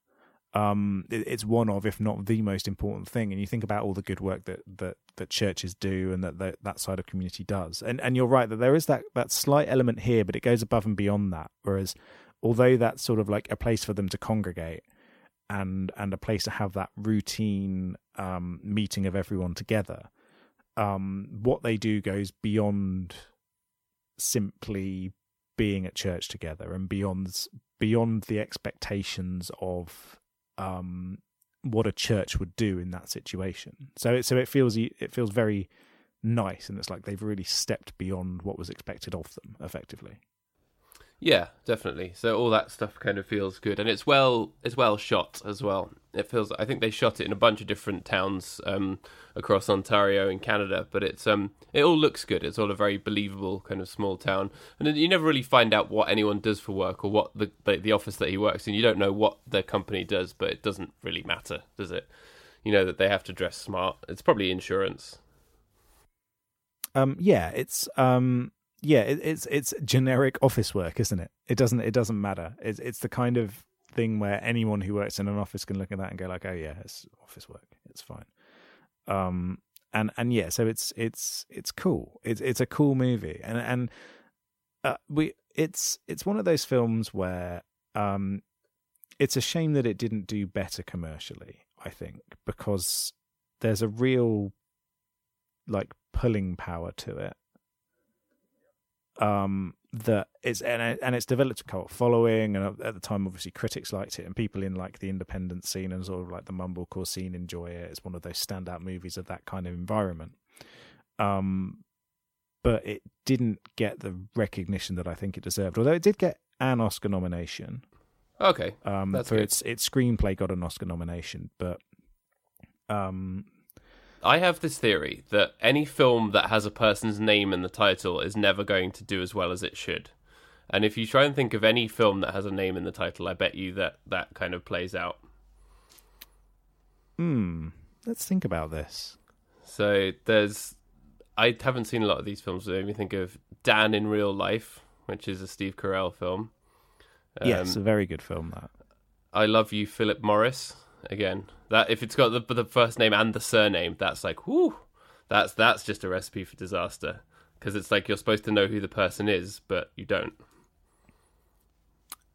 Um, it, it's one of, if not the most important thing. And you think about all the good work that that, that churches do and that, that that side of community does. And and you're right that there is that that slight element here, but it goes above and beyond that. Whereas, although that's sort of like a place for them to congregate and and a place to have that routine um, meeting of everyone together, um, what they do goes beyond simply being at church together and beyond beyond the expectations of um, what a church would do in that situation. So it, so it feels it feels very nice, and it's like they've really stepped beyond what was expected of them, effectively. Yeah, definitely. So all that stuff kind of feels good, and it's well it's well shot as well. It feels. I think they shot it in a bunch of different towns um, across Ontario and Canada, but it's um it all looks good. It's all a very believable kind of small town, and you never really find out what anyone does for work or what the the, the office that he works in. You don't know what the company does, but it doesn't really matter, does it? You know that they have to dress smart. It's probably insurance. Um. Yeah. It's um yeah, it, it's it's generic office work, isn't it? It doesn't it doesn't matter. It's it's the kind of thing where anyone who works in an office can look at that and go like, oh yeah, it's office work. It's fine. Um, and and yeah, so it's it's it's cool. It's it's a cool movie, and and uh, we it's it's one of those films where um, it's a shame that it didn't do better commercially. I think because there's a real like pulling power to it um, that it's and, it, and it's developed a cult following, and at the time, obviously, critics liked it, and people in like the independent scene and sort of like the mumblecore scene enjoy it. It's one of those standout movies of that kind of environment. Um, but it didn't get the recognition that I think it deserved. Although it did get an Oscar nomination. Okay, um, That's for good. its its screenplay got an Oscar nomination, but um, I have this theory that any film that has a person's name in the title is never going to do as well as it should. And if you try and think of any film that has a name in the title, I bet you that that kind of plays out. Hmm. Let's think about this. So there's, I haven't seen a lot of these films. So me think of Dan in Real Life, which is a Steve Carell film. Um, yes, a very good film. That I Love You, Philip Morris. Again, that if it's got the the first name and the surname, that's like, whoo, that's that's just a recipe for disaster. Because it's like you're supposed to know who the person is, but you don't.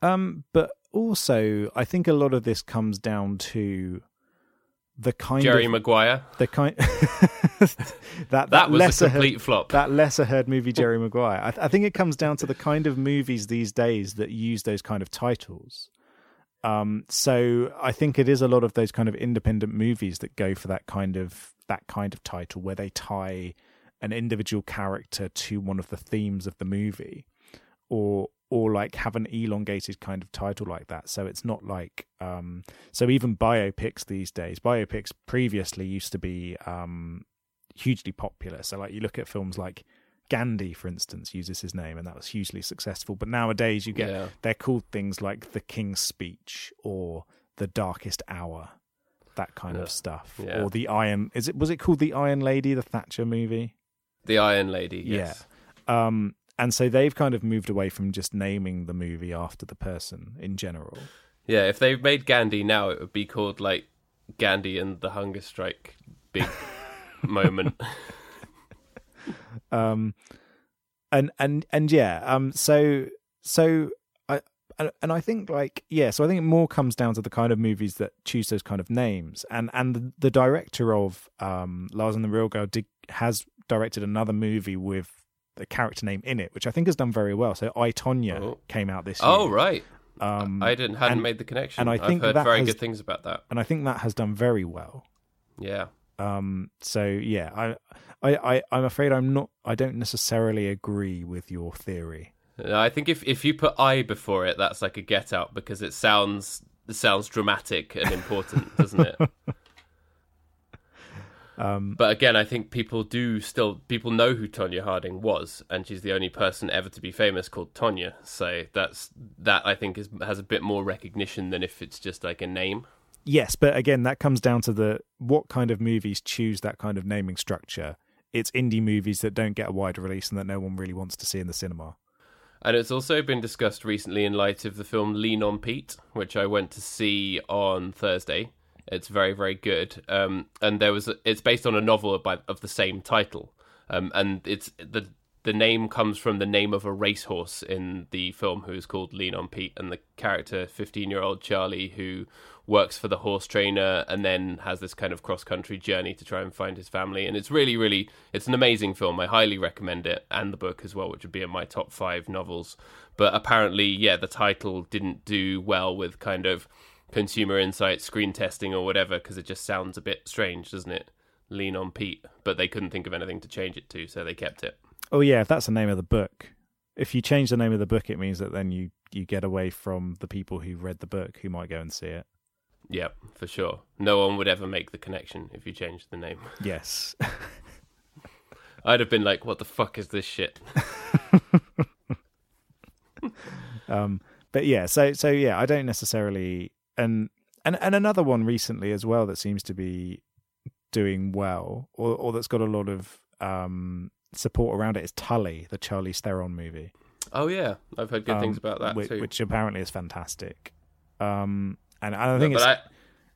Um, but also, I think a lot of this comes down to the kind of movie Jerry of Maguire. the kind that that, That was a lesser complete heard, flop. that lesser heard movie Jerry Maguire. I, th- I think it comes down to the kind of movies these days that use those kind of titles. Um, so I think it is a lot of those kind of independent movies that go for that kind of that kind of title where they tie an individual character to one of the themes of the movie, or or like have an elongated kind of title like that. So it's not like um, so even biopics these days. Biopics previously used to be um, hugely popular. So like you look at films like Gandhi, for instance, uses his name, and that was hugely successful. But nowadays, you get Yeah. they're called things like the King's Speech or the Darkest Hour, that kind Yeah. of stuff, Yeah. or the Iron. Is it was it called the Iron Lady, the Thatcher movie? The Iron Lady. Yes. Um, and so they've kind of moved away from just naming the movie after the person in general. Yeah. If they made Gandhi now, it would be called like Gandhi and the Hunger Strike. Big moment. um and and and yeah um so so i and- i think like yeah so i think it more comes down to the kind of movies that choose those kind of names and and the, the director of um lars and the real girl did, has directed another movie with the character name in it which i think has done very well so i tonya Oh. came out this year oh right. um I didn't hadn't and- made the connection. and I I've think heard very has- good things about that. and i think that has done very well Yeah. Um so yeah i i, I i'm afraid i'm not i don't necessarily agree with your theory I think if if you put I before it, that's like a get out because it sounds it sounds dramatic and important, doesn't it? um But again, I think people do still people know who Tonya Harding was, and she's the only person ever to be famous called Tonya. So that's that I think is has a bit more recognition than if it's just like a name. Yes, but again, that comes down to the what kind of movies choose that kind of naming structure it's indie movies that don't get a wide release and that no one really wants to see in the cinema. And it's also been discussed recently in light of the film Lean on Pete, which I went to see on Thursday. It's very, very good. Um, and there was it's based on a novel by, of the same title. Um, and it's the the name comes from the name of a racehorse in the film who is called Lean on Pete, and the character, 15 year old Charlie, who works for the horse trainer and then has this kind of cross country journey to try and find his family. And it's really, really, it's an amazing film. I highly recommend it, and the book as well, which would be in my top five novels. But apparently, yeah, the title didn't do well with kind of consumer insight, screen testing, or whatever, because it just sounds a bit strange, doesn't it? Lean on Pete, but they couldn't think of anything to change it to, so they kept it. Oh yeah, if that's the name of the book, if you change the name of the book, it means that then you you get away from the people who read the book who might go and see it. Yep, for sure. No one would ever make the connection if you changed the name. Yes. I'd have been like, "What the fuck is this shit?" um, but yeah, so so yeah, I don't necessarily and and and another one recently as well that seems to be doing well, or or that's got a lot of um support around it is Tully, the Charlize Theron movie. Oh yeah, I've heard good um, things about that which, too. Which apparently is fantastic. Um, and, I think no, it's, I,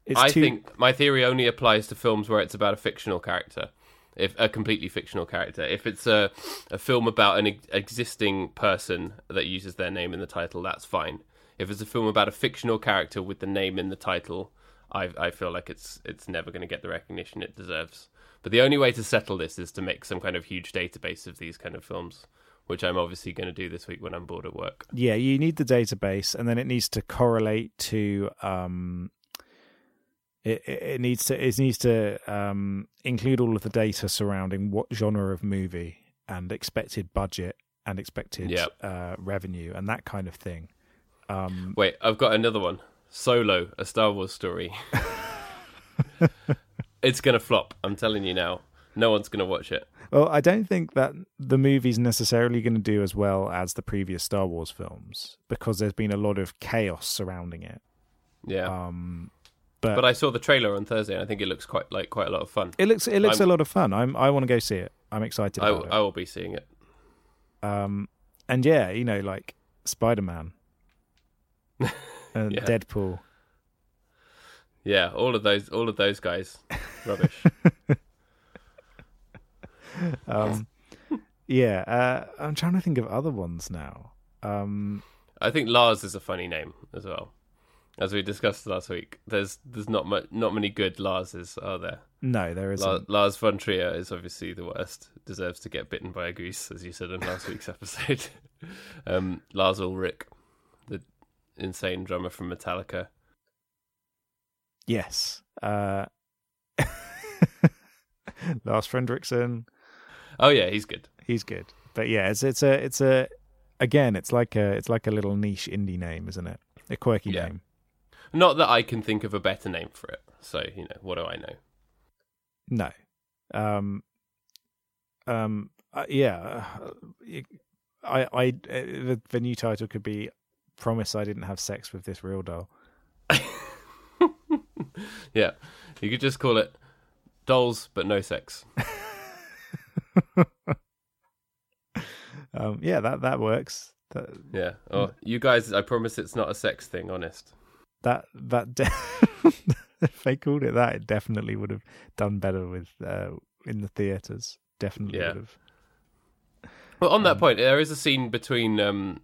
it's I too... think my theory only applies to films where it's about a fictional character, if a completely fictional character. If it's a a film about an existing person that uses their name in the title, that's fine. If it's a film about a fictional character with the name in the title, I I feel like it's it's never going to get the recognition it deserves. But the only way to settle this is to make some kind of huge database of these kind of films, which I'm obviously going to do this week when I'm bored at work. Yeah, you need the database, and then it needs to correlate to. Um, it, it needs to it needs to um, include all of the data surrounding what genre of movie and expected budget and expected yep. uh, revenue and that kind of thing. Um, Wait, I've got another one. Solo, a Star Wars story. It's gonna flop. I'm telling you now. No one's gonna watch it. Well, I don't think that the movie's necessarily going to do as well as the previous Star Wars films because there's been a lot of chaos surrounding it. Yeah. Um, but but I saw the trailer on Thursday, and I think it looks quite like quite a lot of fun. It looks it looks I'm, a lot of fun. I'm I want to go see it. I'm excited. I, it. I will be seeing it. Um, and yeah, you know, like Spider Man and yeah. Deadpool yeah, all of those, all of those guys, rubbish. um, yeah, uh, I'm trying to think of other ones now. Um, I think Lars is a funny name as well, as we discussed last week. There's there's not much, not many good Larses, are there? No, there isn't. La- Lars von Trier is obviously the worst. Deserves to get bitten by a goose, as you said in last week's episode. um, Lars Ulrich, the insane drummer from Metallica. Yes. Uh, Lars Frederiksen. Oh yeah, he's good. He's good. But yeah, it's it's a it's a again, it's like a it's like a little niche indie name, isn't it? A quirky yeah. name. Not that I can think of a better name for it. So you know, what do I know? No. Um. Um. Uh, yeah. I. I. Uh, the, the new title could be "Promise I didn't have sex with this real doll." yeah, you could just call it dolls, but no sex. um, yeah, that that works. That, yeah. Oh, you guys, I promise it's not a sex thing. Honest. That that de- if they called it that, it definitely would have done better with uh, in the theaters. Definitely yeah. would have. Well, on that um, point, there is a scene between um,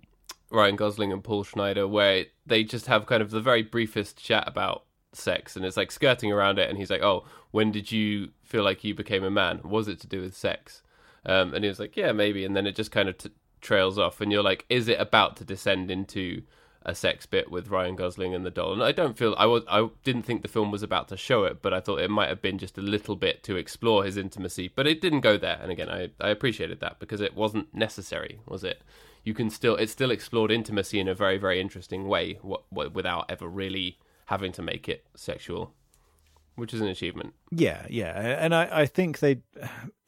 Ryan Gosling and Paul Schneider where they just have kind of the very briefest chat about sex and it's like skirting around it and he's like oh when did you feel like you became a man? Was it to do with sex? Um, and he was like yeah maybe and then it just kind of t- trails off and you're like is it about to descend into a sex bit with Ryan Gosling and the doll? And I don't feel I was I didn't think the film was about to show it but I thought it might have been just a little bit to explore his intimacy but it didn't go there and again I I appreciated that because it wasn't necessary was it? You can still it still explored intimacy in a very very interesting way what, what, without ever really having to make it sexual, which is an achievement. Yeah, yeah, and I, I think they,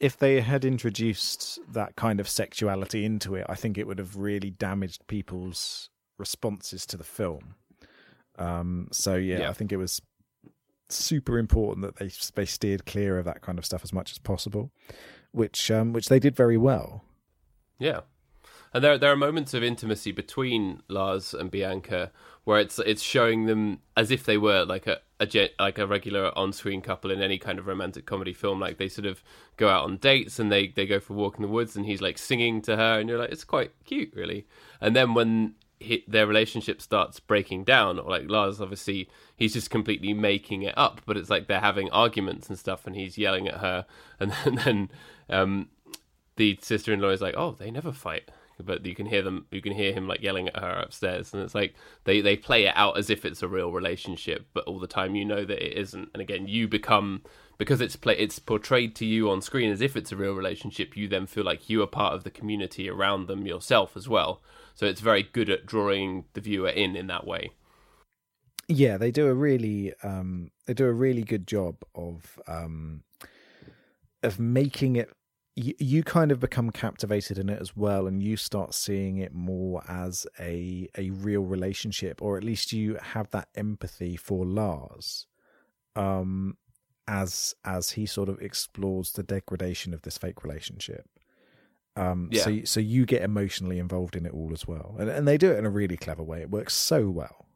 if they had introduced that kind of sexuality into it, I think it would have really damaged people's responses to the film. Um, so yeah, yeah. I think it was super important that they they steered clear of that kind of stuff as much as possible. which um, which they did very well. Yeah, and there there are moments of intimacy between Lars and Bianca where it's it's showing them as if they were like a, a like a regular on screen couple in any kind of romantic comedy film. Like they sort of go out on dates and they they go for a walk in the woods, and he's like singing to her, and you're like, it's quite cute, really. And then when he, their relationship starts breaking down, or like Lars, obviously, he's just completely making it up. But it's like they're having arguments and stuff, and he's yelling at her, and then, and then um, the sister-in-law is like, "Oh, they never fight." But you can hear them, you can hear him like yelling at her upstairs, and it's like they they play it out as if it's a real relationship, but all the time you know that it isn't. And again, you become because it's play it's portrayed to you on screen as if it's a real relationship. You then feel like you are part of the community around them yourself as well so it's very good at drawing the viewer in in that way. Yeah, they do a really um, they do a really good job of um, of making it. You, you kind of become captivated in it as well, and you start seeing it more as a a real relationship, or at least you have that empathy for Lars. Um, as as he sort of explores the degradation of this fake relationship. Um, yeah. So so you get emotionally involved in it all as well, and and they do it in a really clever way. It works so well.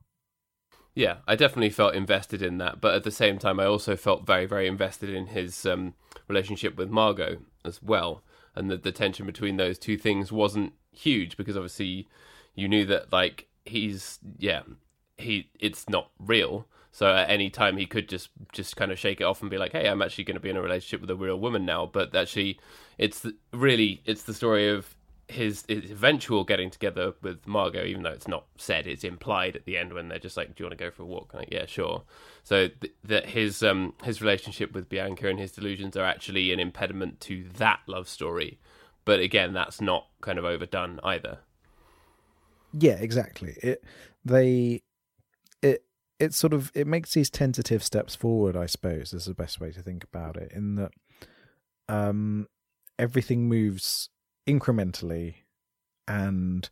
Yeah, I definitely felt invested in that, but at the same time, I also felt very very invested in his um, relationship with Margot as well, and the, the tension between those two things wasn't huge because obviously you knew that like he's yeah he it's not real so at any time he could just just kind of shake it off and be like, "Hey, I'm actually going to be in a relationship with a real woman now." But actually, it's really it's the story of his, his, eventual getting together with Margot, even though it's not said, it's implied at the end when they're just like, "Do you want to go for a walk?" like, yeah, sure. So th- that his um his relationship with Bianca and his delusions are actually an impediment to that love story. But again, that's not kind of overdone either. Yeah, exactly. It they it it sort of it makes these tentative steps forward i suppose is the best way to think about it in that um everything moves incrementally and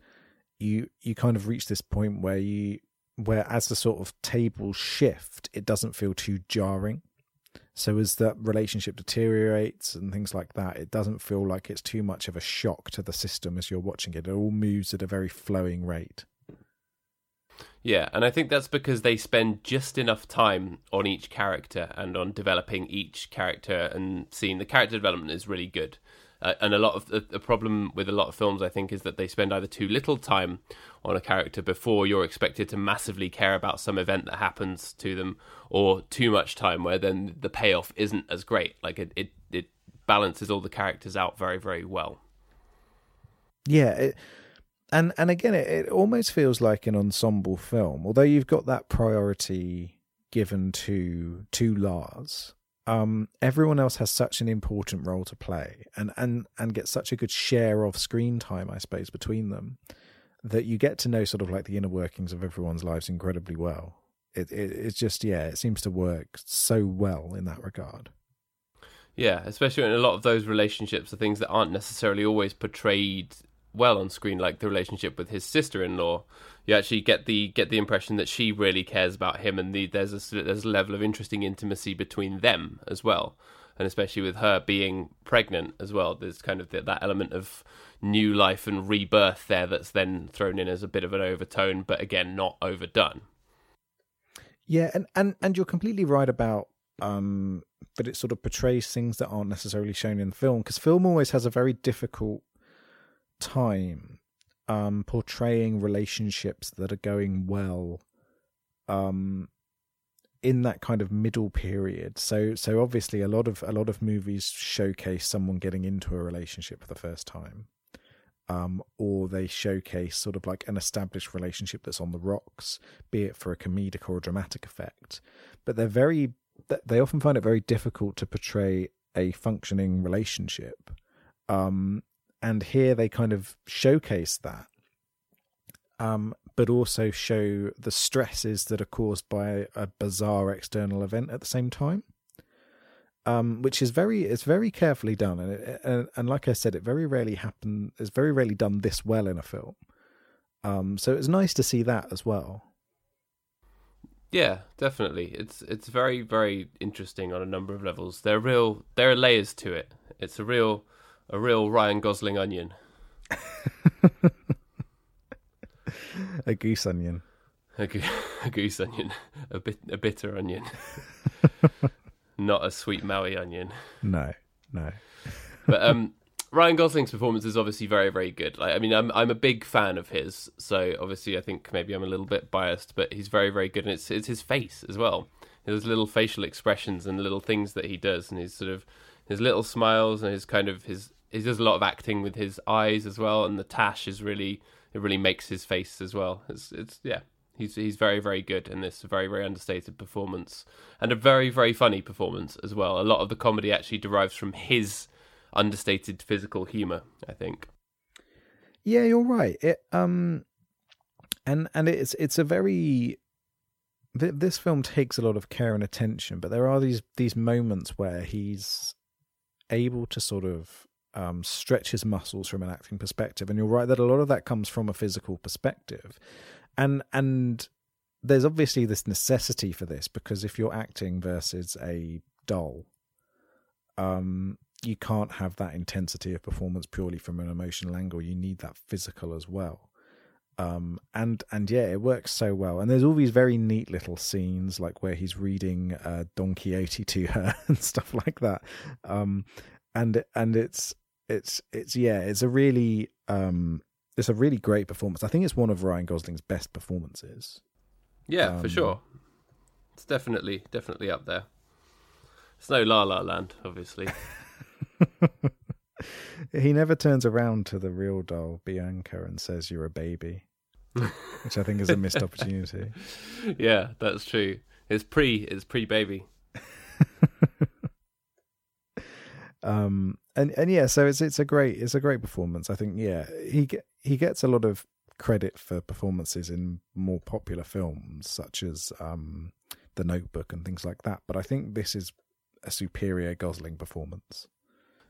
you you kind of reach this point where you where as the sort of tables shift it doesn't feel too jarring. So as that relationship deteriorates and things like that it doesn't feel like it's too much of a shock to the system as you're watching it. It all moves at a very flowing rate. Yeah, and I think that's because they spend just enough time on each character and on developing each character and seeing the character development is really good. Uh, and a lot of the, the, problem with a lot of films, I think, is that they spend either too little time on a character before you're expected to massively care about some event that happens to them, or too much time where then the payoff isn't as great. Like it, it, it balances all the characters out very, very well. Yeah. It and and again, it, it almost feels like an ensemble film. Although you've got that priority given to to Lars, um, everyone else has such an important role to play, and and and get such a good share of screen time, I suppose, between them, that you get to know sort of like the inner workings of everyone's lives incredibly well. It, it it's just yeah, it seems to work so well in that regard. Yeah, especially in a lot of those relationships are things that aren't necessarily always portrayed well on screen, like the relationship with his sister-in-law. You actually get the get the impression that she really cares about him, and the, there's a there's a level of interesting intimacy between them as well, and especially with her being pregnant as well. There's kind of the, that element of new life and rebirth there that's then thrown in as a bit of an overtone, but again not overdone. Yeah, and and and you're completely right about um but it sort of portrays things that aren't necessarily shown in the film because film always has a very difficult time um, portraying relationships that are going well um, in that kind of middle period. So so obviously a lot of a lot of movies showcase someone getting into a relationship for the first time. Um, or they showcase sort of like an established relationship that's on the rocks, be it for a comedic or a dramatic effect. But they're very, they often find it very difficult to portray a functioning relationship um, and here they kind of showcase that um, but also show the stresses that are caused by a bizarre external event at the same time um, which is very it's very carefully done. And, it, and, and like I said it very rarely happen it's very rarely done this well in a film. Um, so it's nice to see that as well. Yeah definitely. It's it's very very interesting on a number of levels. There are real there are layers to it. It's a real A real Ryan Gosling onion. a goose onion. A, go- a goose onion. A bit a bitter onion. Not a sweet Maui onion. No, no. But um Ryan Gosling's performance is obviously very, very good. Like, I mean, I'm I'm a big fan of his, so obviously I think maybe I'm a little bit biased, but he's very, very good, and it's it's his face as well. His little facial expressions and little things that he does, and his sort of his little smiles and his kind of his he does a lot of acting with his eyes as well, and the tash is really it really makes his face as well. It's it's yeah, he's he's very very good in this very very understated performance and a very very funny performance as well. A lot of the comedy actually derives from his understated physical humor. I think. Yeah, you're right. It um, and and it's it's a very this film takes a lot of care and attention, but there are these these moments where he's able to sort of um, stretch his muscles from an acting perspective, and you're right that a lot of that comes from a physical perspective, and and there's obviously this necessity for this because if you're acting versus a doll, um, you can't have that intensity of performance purely from an emotional angle. You need that physical as well. Um, and and yeah, it works so well. And there's all these very neat little scenes, like where he's reading uh, Don Quixote to her and stuff like that. Um, and and it's it's it's yeah, it's a really um, it's a really great performance. I think it's one of Ryan Gosling's best performances. Yeah, um, for sure. It's definitely definitely up there. It's no La La Land, obviously. he never turns around to the real doll, Bianca, and says, You're a baby. Which I think is a missed opportunity. Yeah, that's true. It's pre it's pre baby. Um and and yeah, so it's it's a great it's a great performance. I think yeah, he he gets a lot of credit for performances in more popular films such as um The Notebook and things like that, but I think this is a superior Gosling performance.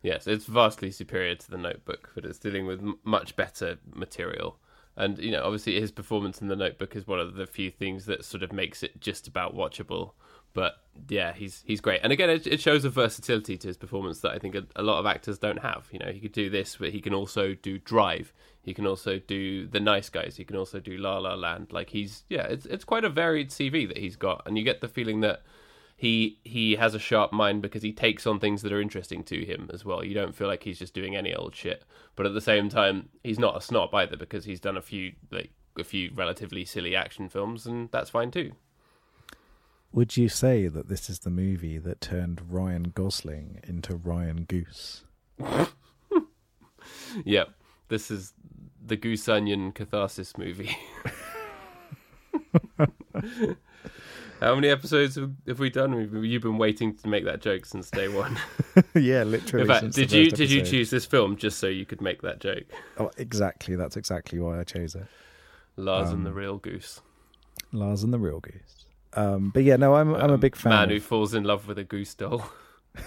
Yes, it's vastly superior to the Notebook, but it's dealing with m- much better material. And you know, obviously, his performance in the Notebook is one of the few things that sort of makes it just about watchable. But yeah, he's he's great. And again, it, it shows a versatility to his performance that I think a, a, lot of actors don't have. You know, he could do this, but he can also do Drive. He can also do The Nice Guys. He can also do La La Land. Like he's yeah, it's it's quite a varied CV that he's got, and you get the feeling that he he has a sharp mind because he takes on things that are interesting to him as well. You don't feel like he's just doing any old shit, but at the same time, he's not a snob either because he's done a few like a few relatively silly action films, and that's fine too. Would you say that this is the movie that turned Ryan Gosling into Ryan Goose? yep, this is the Goose Onion catharsis movie. How many episodes have we done? You've been waiting to make that joke since day one. yeah, literally. In fact, did you did you choose this film just so you could make that joke? Oh, exactly. That's exactly why I chose it. Lars um, and the Real Goose. Lars and the Real Goose. Um, but yeah, no, I'm um, I'm a um, big fan. Man of... who falls in love with a goose doll.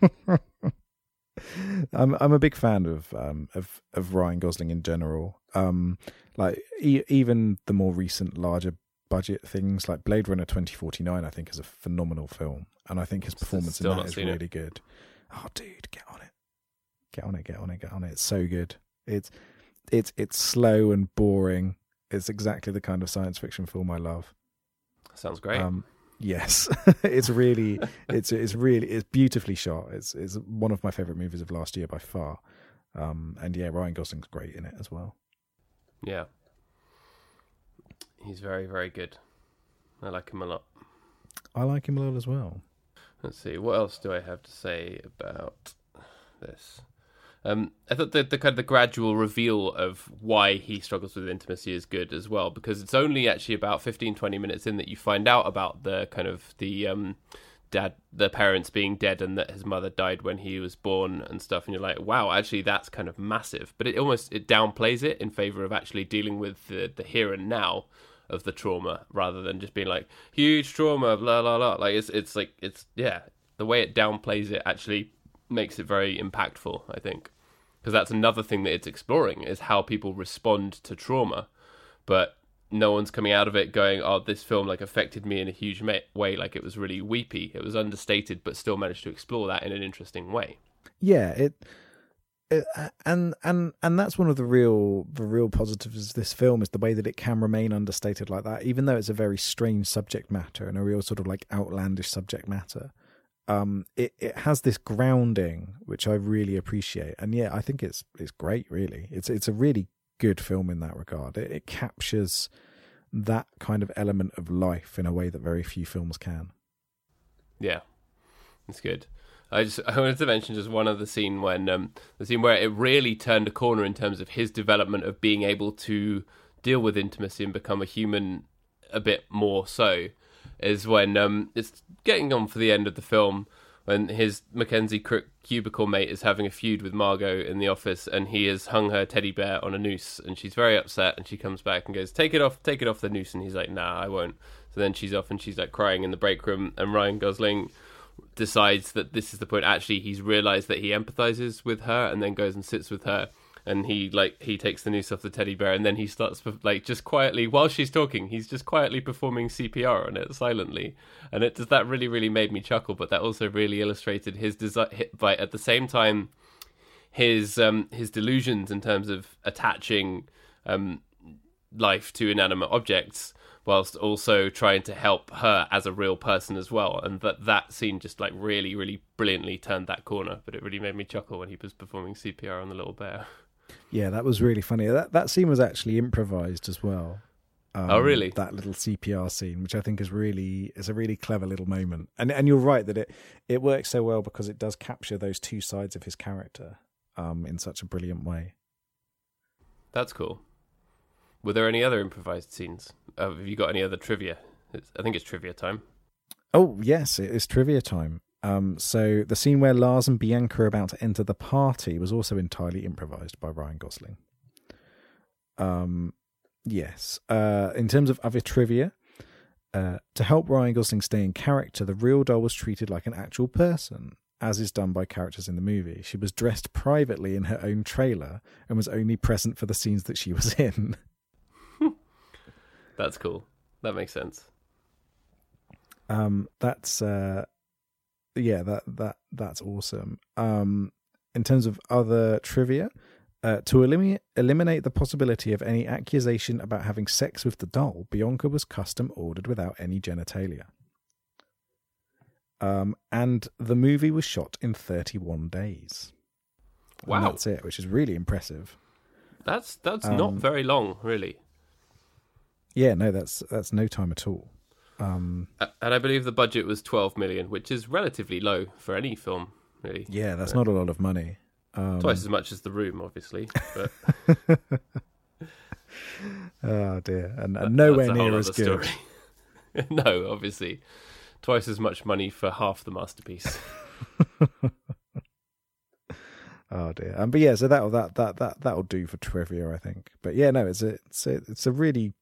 I'm I'm a big fan of um of of Ryan Gosling in general. Um, like e- even the more recent larger budget things like Blade Runner 2049 I think is a phenomenal film and I think his performance in that is really it. good. Oh dude, get on it. Get on it, get on it, get on it. It's so good. It's it's it's slow and boring. It's exactly the kind of science fiction film I love. Sounds great. Um, yes. it's really it's it's really it's beautifully shot. It's it's one of my favorite movies of last year by far. Um, and yeah, Ryan Gosling's great in it as well. Yeah. He's very, very good. I like him a lot. I like him a lot as well. Let's see, what else do I have to say about this? Um, I thought the, the kind of the gradual reveal of why he struggles with intimacy is good as well because it's only actually about 15 20 minutes in that you find out about the kind of the um, dad the parents being dead and that his mother died when he was born and stuff and you're like wow actually that's kind of massive but it almost it downplays it in favor of actually dealing with the, the here and now of the trauma rather than just being like huge trauma, blah blah blah. Like it's it's like it's yeah, the way it downplays it actually makes it very impactful. I think because that's another thing that it's exploring is how people respond to trauma, but no one's coming out of it going, "Oh, this film like affected me in a huge way." Like it was really weepy. It was understated, but still managed to explore that in an interesting way. Yeah, it, and and and that's one of the real the real positives of this film is the way that it can remain understated like that, even though it's a very strange subject matter and a real sort of like outlandish subject matter. Um, it it has this grounding which I really appreciate, and yeah, I think it's it's great. Really, it's it's a really good film in that regard. It, it captures that kind of element of life in a way that very few films can. Yeah, it's good. I just I wanted to mention just one other scene when um, the scene where it really turned a corner in terms of his development of being able to deal with intimacy and become a human a bit more so is when um, it's getting on for the end of the film when his Mackenzie Crook cubicle mate is having a feud with Margot in the office and he has hung her teddy bear on a noose and she's very upset and she comes back and goes take it off take it off the noose. And he's like nah I won't. So then she's off and she's like crying in the break room and Ryan Gosling decides that this is the point. Actually he's realized that he empathizes with her and then goes and sits with her and he like he takes the noose off the teddy bear and then he starts like just quietly while she's talking he's just quietly performing cpr on it silently and it does that really really made me chuckle but that also really illustrated his desire by at the same time his um his delusions in terms of attaching um life to inanimate objects whilst also trying to help her as a real person as well. And that that scene just like really, really brilliantly turned that corner. But it really made me chuckle when he was performing CPR on the little bear. Yeah, that was really funny. That that scene was actually improvised as well. Um, oh, really? That little CPR scene, which I think is really is a really clever little moment. And and you're right that it it works so well because it does capture those two sides of his character um, in such a brilliant way. That's cool. Were there any other improvised scenes? Uh, have you got any other trivia? It's, I think it's trivia time. Oh yes, it is trivia time. Um, so the scene where Lars and Bianca are about to enter the party was also entirely improvised by Ryan Gosling. Um, yes. Uh, in terms of other trivia, uh, to help Ryan Gosling stay in character, the real doll was treated like an actual person, as is done by characters in the movie. She was dressed privately in her own trailer and was only present for the scenes that she was in. That's cool. That makes sense. Um, that's uh, yeah, that that that's awesome. Um, in terms of other trivia, uh, to eliminate eliminate the possibility of any accusation about having sex with the doll, Bianca was custom ordered without any genitalia. Um, and the movie was shot in 31 days. Wow, and that's it, which is really impressive. That's that's um, not very long, really. Yeah, no, that's that's no time at all. Um, and I believe the budget was 12 million, which is relatively low for any film, really. Yeah, that's not a lot of money. Um, Twice as much as The Room, obviously. But oh dear, and, and nowhere near as good. no, obviously, twice as much money for half the masterpiece. oh dear, um, but yeah, so that'll that that that that'll do for trivia, I think. But yeah, no, it's a it's a, it's a really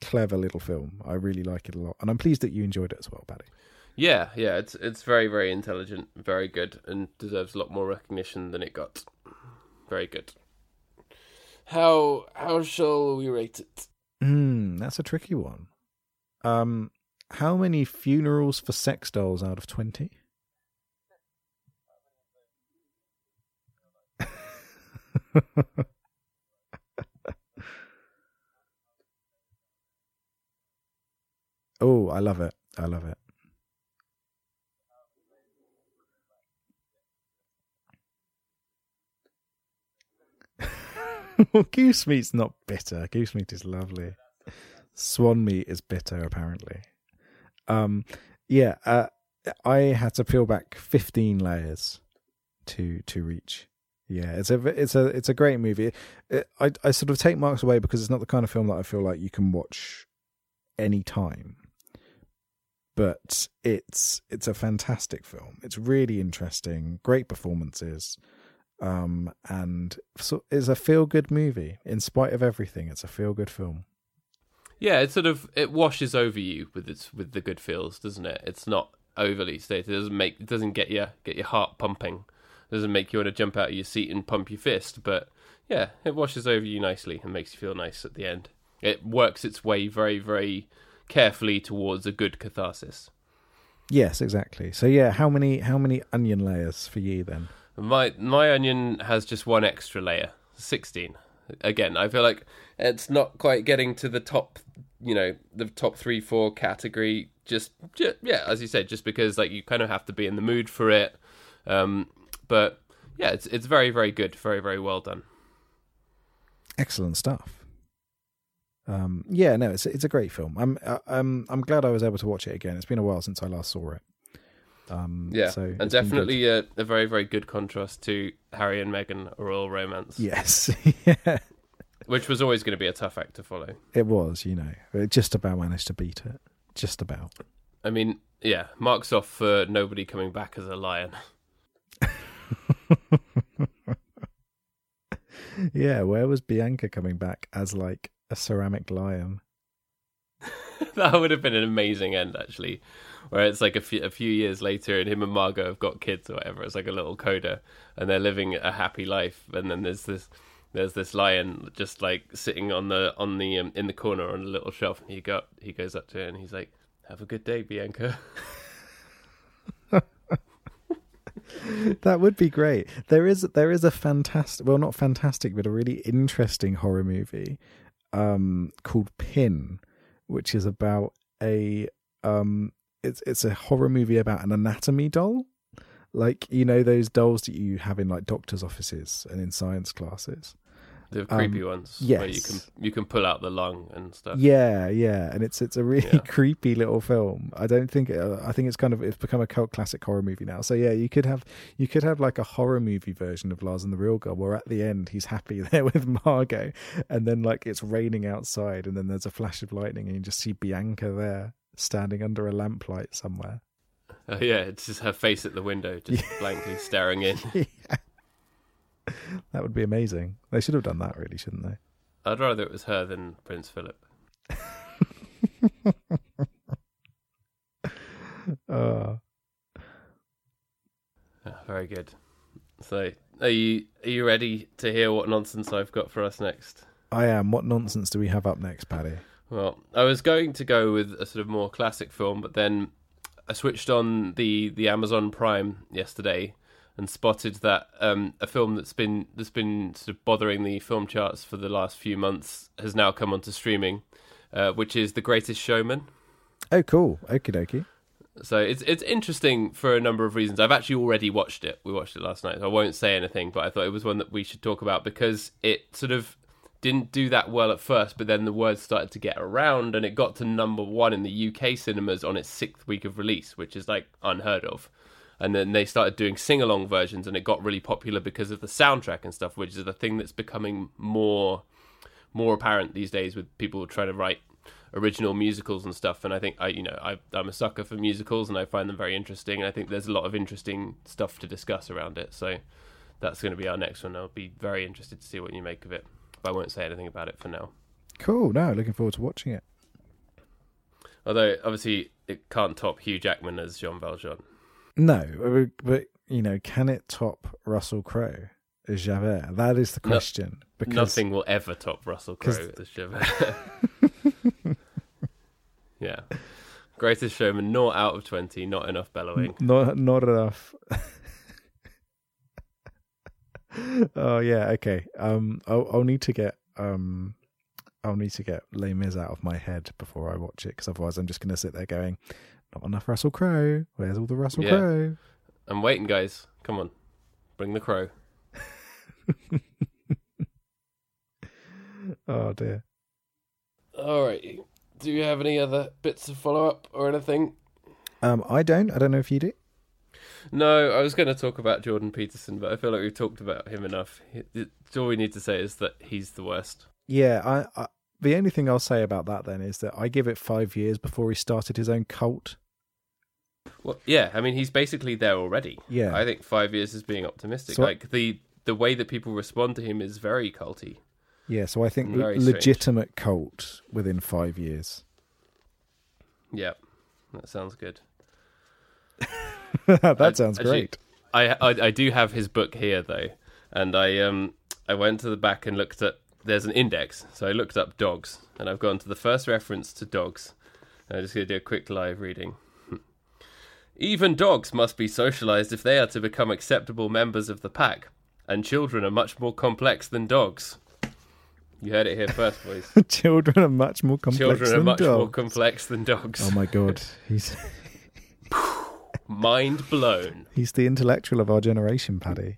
clever little film. I really like it a lot, and I'm pleased that you enjoyed it as well, Paddy. Yeah, yeah, it's it's very very intelligent, very good, and deserves a lot more recognition than it got. Very good. How how shall we rate it? Hmm, that's a tricky one. Um, how many funerals for sex dolls out of twenty? Oh, I love it. I love it. goose meat's not bitter. Goose meat is lovely. Swan meat is bitter, apparently. Um, yeah, uh, I had to peel back fifteen layers to to reach. Yeah, it's a it's a it's a great movie. It, I I sort of take marks away because it's not the kind of film that I feel like you can watch any time but it's it's a fantastic film. It's really interesting, great performances, um, and so it's a feel good movie. In spite of everything, it's a feel good film. Yeah, it sort of it washes over you with its with the good feels, doesn't it? It's not overly stated. It doesn't make it doesn't get you get your heart pumping. It doesn't make you want to jump out of your seat and pump your fist, but yeah, it washes over you nicely and makes you feel nice at the end. It works its way very very carefully towards a good catharsis. Yes, exactly. So yeah, how many how many onion layers for you then? My my onion has just one extra layer, sixteen. Again, I feel like it's not quite getting to the top, you know, the top three four category. Just, just yeah, as you said, just because like you kind of have to be in the mood for it. Um, but yeah, it's it's very very good, very very well done. Excellent stuff. Um, yeah, no, it's it's a great film. I'm uh, I'm I'm glad I was able to watch it again. It's been a while since I last saw it. Um, Yeah, so and it's been good. definitely a, a very very good contrast to Harry and Meghan: A Royal Romance, yes, yeah, which was always going to be a tough act to follow. it was. You know, it just about managed to beat it. Just about. I mean, yeah, marks off for nobody coming back as a lion. Yeah, where was Bianca coming back as like a ceramic lion? that would have been an amazing end, actually. Where it's like a few, a few years later, and him and Margot have got kids or whatever. It's like a little coda, and they're living a happy life. And then there's this, there's this lion just like sitting on the on the um, in the corner on a little shelf. And he go he goes up to it and he's like, "Have a good day, Bianca." That would be great. There is there is a fantastic, well, not fantastic, but a really interesting horror movie um, called Pin, which is about a um, it's it's a horror movie about an anatomy doll, like you know those dolls that you have in like doctors' offices and in science classes. The creepy ones, where you can you can pull out the lung and stuff. Yeah, yeah, and it's it's a really Yeah. creepy little film. I don't think uh, I think it's kind of it's become a cult classic horror movie now. So yeah, you could have you could have like a horror movie version of Lars and the Real Girl, where at the end he's happy there with Margot, and then like it's raining outside, and then there's a flash of lightning, and you just see Bianca there standing under a lamplight somewhere. Uh, yeah, it's just her face at the window, just blankly staring in. That would be amazing. They should have done that, really, shouldn't they? I'd rather it was her than Prince Philip. Uh, Ah, very good. So, are you are you ready to hear what nonsense I've got for us next? I am. What nonsense do we have up next, Paddy? Well, I was going to go with a sort of more classic film, but then I switched on the, the Amazon Prime yesterday and spotted that um, a film that's been that's been sort of bothering the film charts for the last few months has now come onto streaming, uh, which is The Greatest Showman. Oh, cool. Okie dokie. So it's it's interesting for a number of reasons. I've actually already watched it. We watched it last night. So I won't say anything, but I thought it was one that we should talk about because it sort of didn't do that well at first, but then the word started to get around and it got to number one in the UK cinemas on its sixth week of release, which is like unheard of. And then they started doing sing along versions and it got really popular because of the soundtrack and stuff, which is the thing that's becoming more more apparent these days with people trying to write original musicals and stuff. And i think i you know I, i'm a sucker for musicals and i find them very interesting. And i think there's a lot of interesting stuff to discuss around it. So that's going to be our next one. I'll be very interested to see what you make of it but i won't say anything about it for now. Cool. No, looking forward to watching it. although obviously it can't top hugh jackman as jean valjean No, but you know, can it top Russell Crowe as Javert? That is the No, question. because nothing will ever top russell Crowe as Javert. yeah greatest showman not out of 20 not enough bellowing not not enough. oh yeah, okay. Um, I'll, I'll need to get um, I'll need to get Les Mis out of my head before I watch it because otherwise I'm just going to sit there going, not enough Russell Crowe. Where's all the Russell Yeah. Crowe? i'm waiting guys come on bring the Crowe Oh dear. All right. Do you have any other bits of follow up or anything? Um, I don't. I don't know if you do. No, I was going to talk about Jordan Peterson, but I feel like we've talked about him enough. All we need to say is that he's the worst. Yeah, I, I. The only thing I'll say about that then is that I give it five years before he started his own cult. Well, yeah, I mean, he's basically there already. Yeah. I think five years is being optimistic. So- like the the way that people respond to him is very culty. Yeah, so I think strange. legitimate cult within five years. Yeah, that sounds good. that I- sounds actually- great. I, I I do have his book here though, and I um I went to the back and looked at. There's an index, so I looked up dogs, and I've gone to the first reference to dogs. I'm just going to do a quick live reading. Even dogs must be socialized if they are to become acceptable members of the pack, and children are much more complex than dogs. You heard it here first, boys. Children are much more complex children are than much more dogs. complex than dogs. Oh my god, he's Mind blown. he's the intellectual of our generation, Paddy.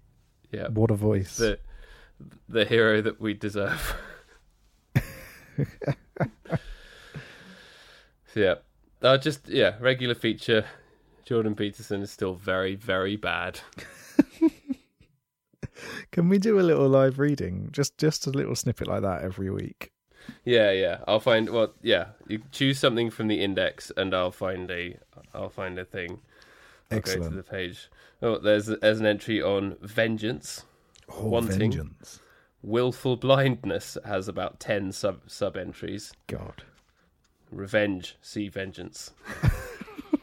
Yeah. What a voice! The the hero that we deserve. Yeah. Uh, just yeah, regular feature. Jordan Peterson is still very, very bad. Can we do a little live reading? Just just a little snippet like that every week. Yeah, yeah. I'll find well yeah, you choose something from the index and I'll find a I'll find a thing. I'll go to Excellent. the page. Oh, there's there's an entry on vengeance. Oh, Wanting. vengeance. Willful blindness has about ten sub sub entries. God. Revenge, see vengeance.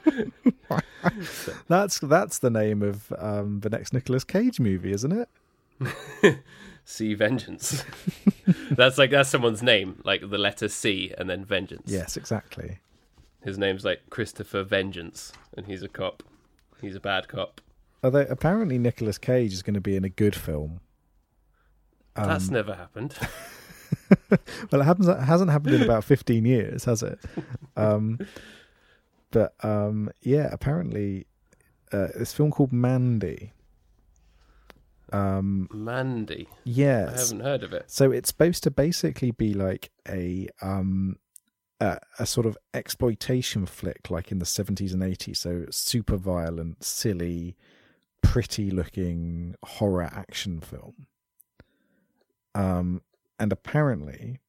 That's that's the name of um, the next Nicolas Cage movie, isn't it? See vengeance. that's like that's someone's name, like the letter C and then vengeance. Yes, exactly. His name's like Christopher Vengeance, and he's a cop. He's a bad cop. Although apparently Nicolas Cage is going to be in a good film. Um, That's never happened. well, it happens. It hasn't happened in about fifteen years, has it? Um, but um, yeah, apparently, uh, this film called Mandy. Um, Mandy. Yes, I haven't heard of it. So it's supposed to basically be like a um a, a sort of exploitation flick like in the 70s and 80s so super violent silly pretty looking horror action film um and apparently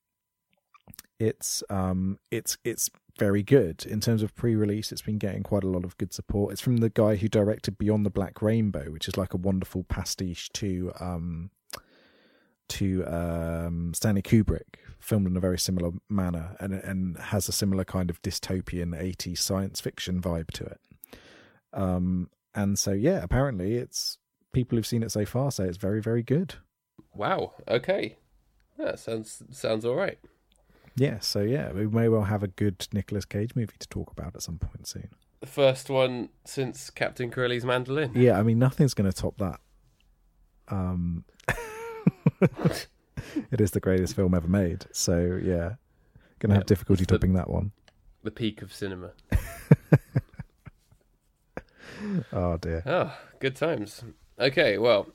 it's um it's it's very good in terms of pre-release it's been getting quite a lot of good support it's from the guy who directed beyond the black rainbow which is like a wonderful pastiche to um to um, Stanley Kubrick, filmed in a very similar manner, and and has a similar kind of dystopian '80s science fiction vibe to it. Um, and so, yeah, apparently, it's people who've seen it so far say it's very, very good. Wow. Okay. That sounds sounds all right. Yeah, so yeah, we may well have a good Nicolas Cage movie to talk about at some point soon. The first one since Captain Corelli's mandolin. Yeah, I mean, nothing's going to top that. Um, it is the greatest film ever made, so yeah, going to Yeah, have difficulty it's the- topping that one. The peak of cinema. Oh dear. Oh, good times. Okay, well,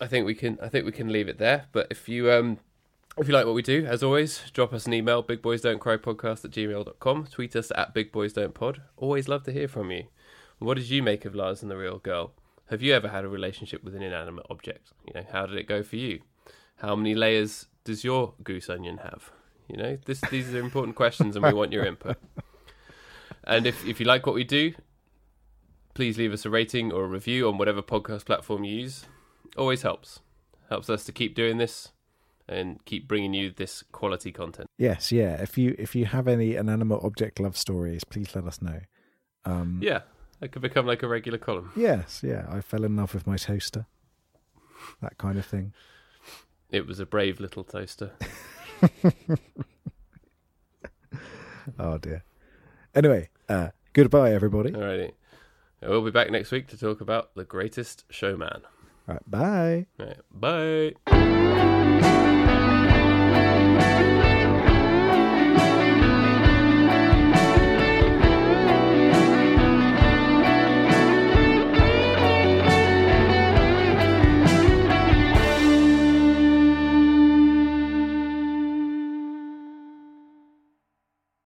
I think we can I think we can leave it there. But if you um if you like what we do, as always, drop us an email, bigboysdon'tcrypodcast at gmail.com. Tweet us at bigboysdon'tpod. Always love to hear from you. What did you make of Lars and the Real Girl? Have you ever had a relationship with an inanimate object? You know, how did it go for you? How many layers does your goose onion have? You know, this these are important questions and we want your input. And if, if you like what we do, please leave us a rating or a review on whatever podcast platform you use. Always helps. Helps us to keep doing this and keep bringing you this quality content. Yes, yeah. If you if you have any inanimate object love stories, please let us know. Um, Yeah, it could become like a regular column. Yes, yeah. I fell in love with my toaster. That kind of thing. It was a brave little toaster. Oh dear. Anyway, uh, goodbye, everybody. Alrighty. We'll be back next week to talk about The Greatest Showman. Right, bye. Right, bye.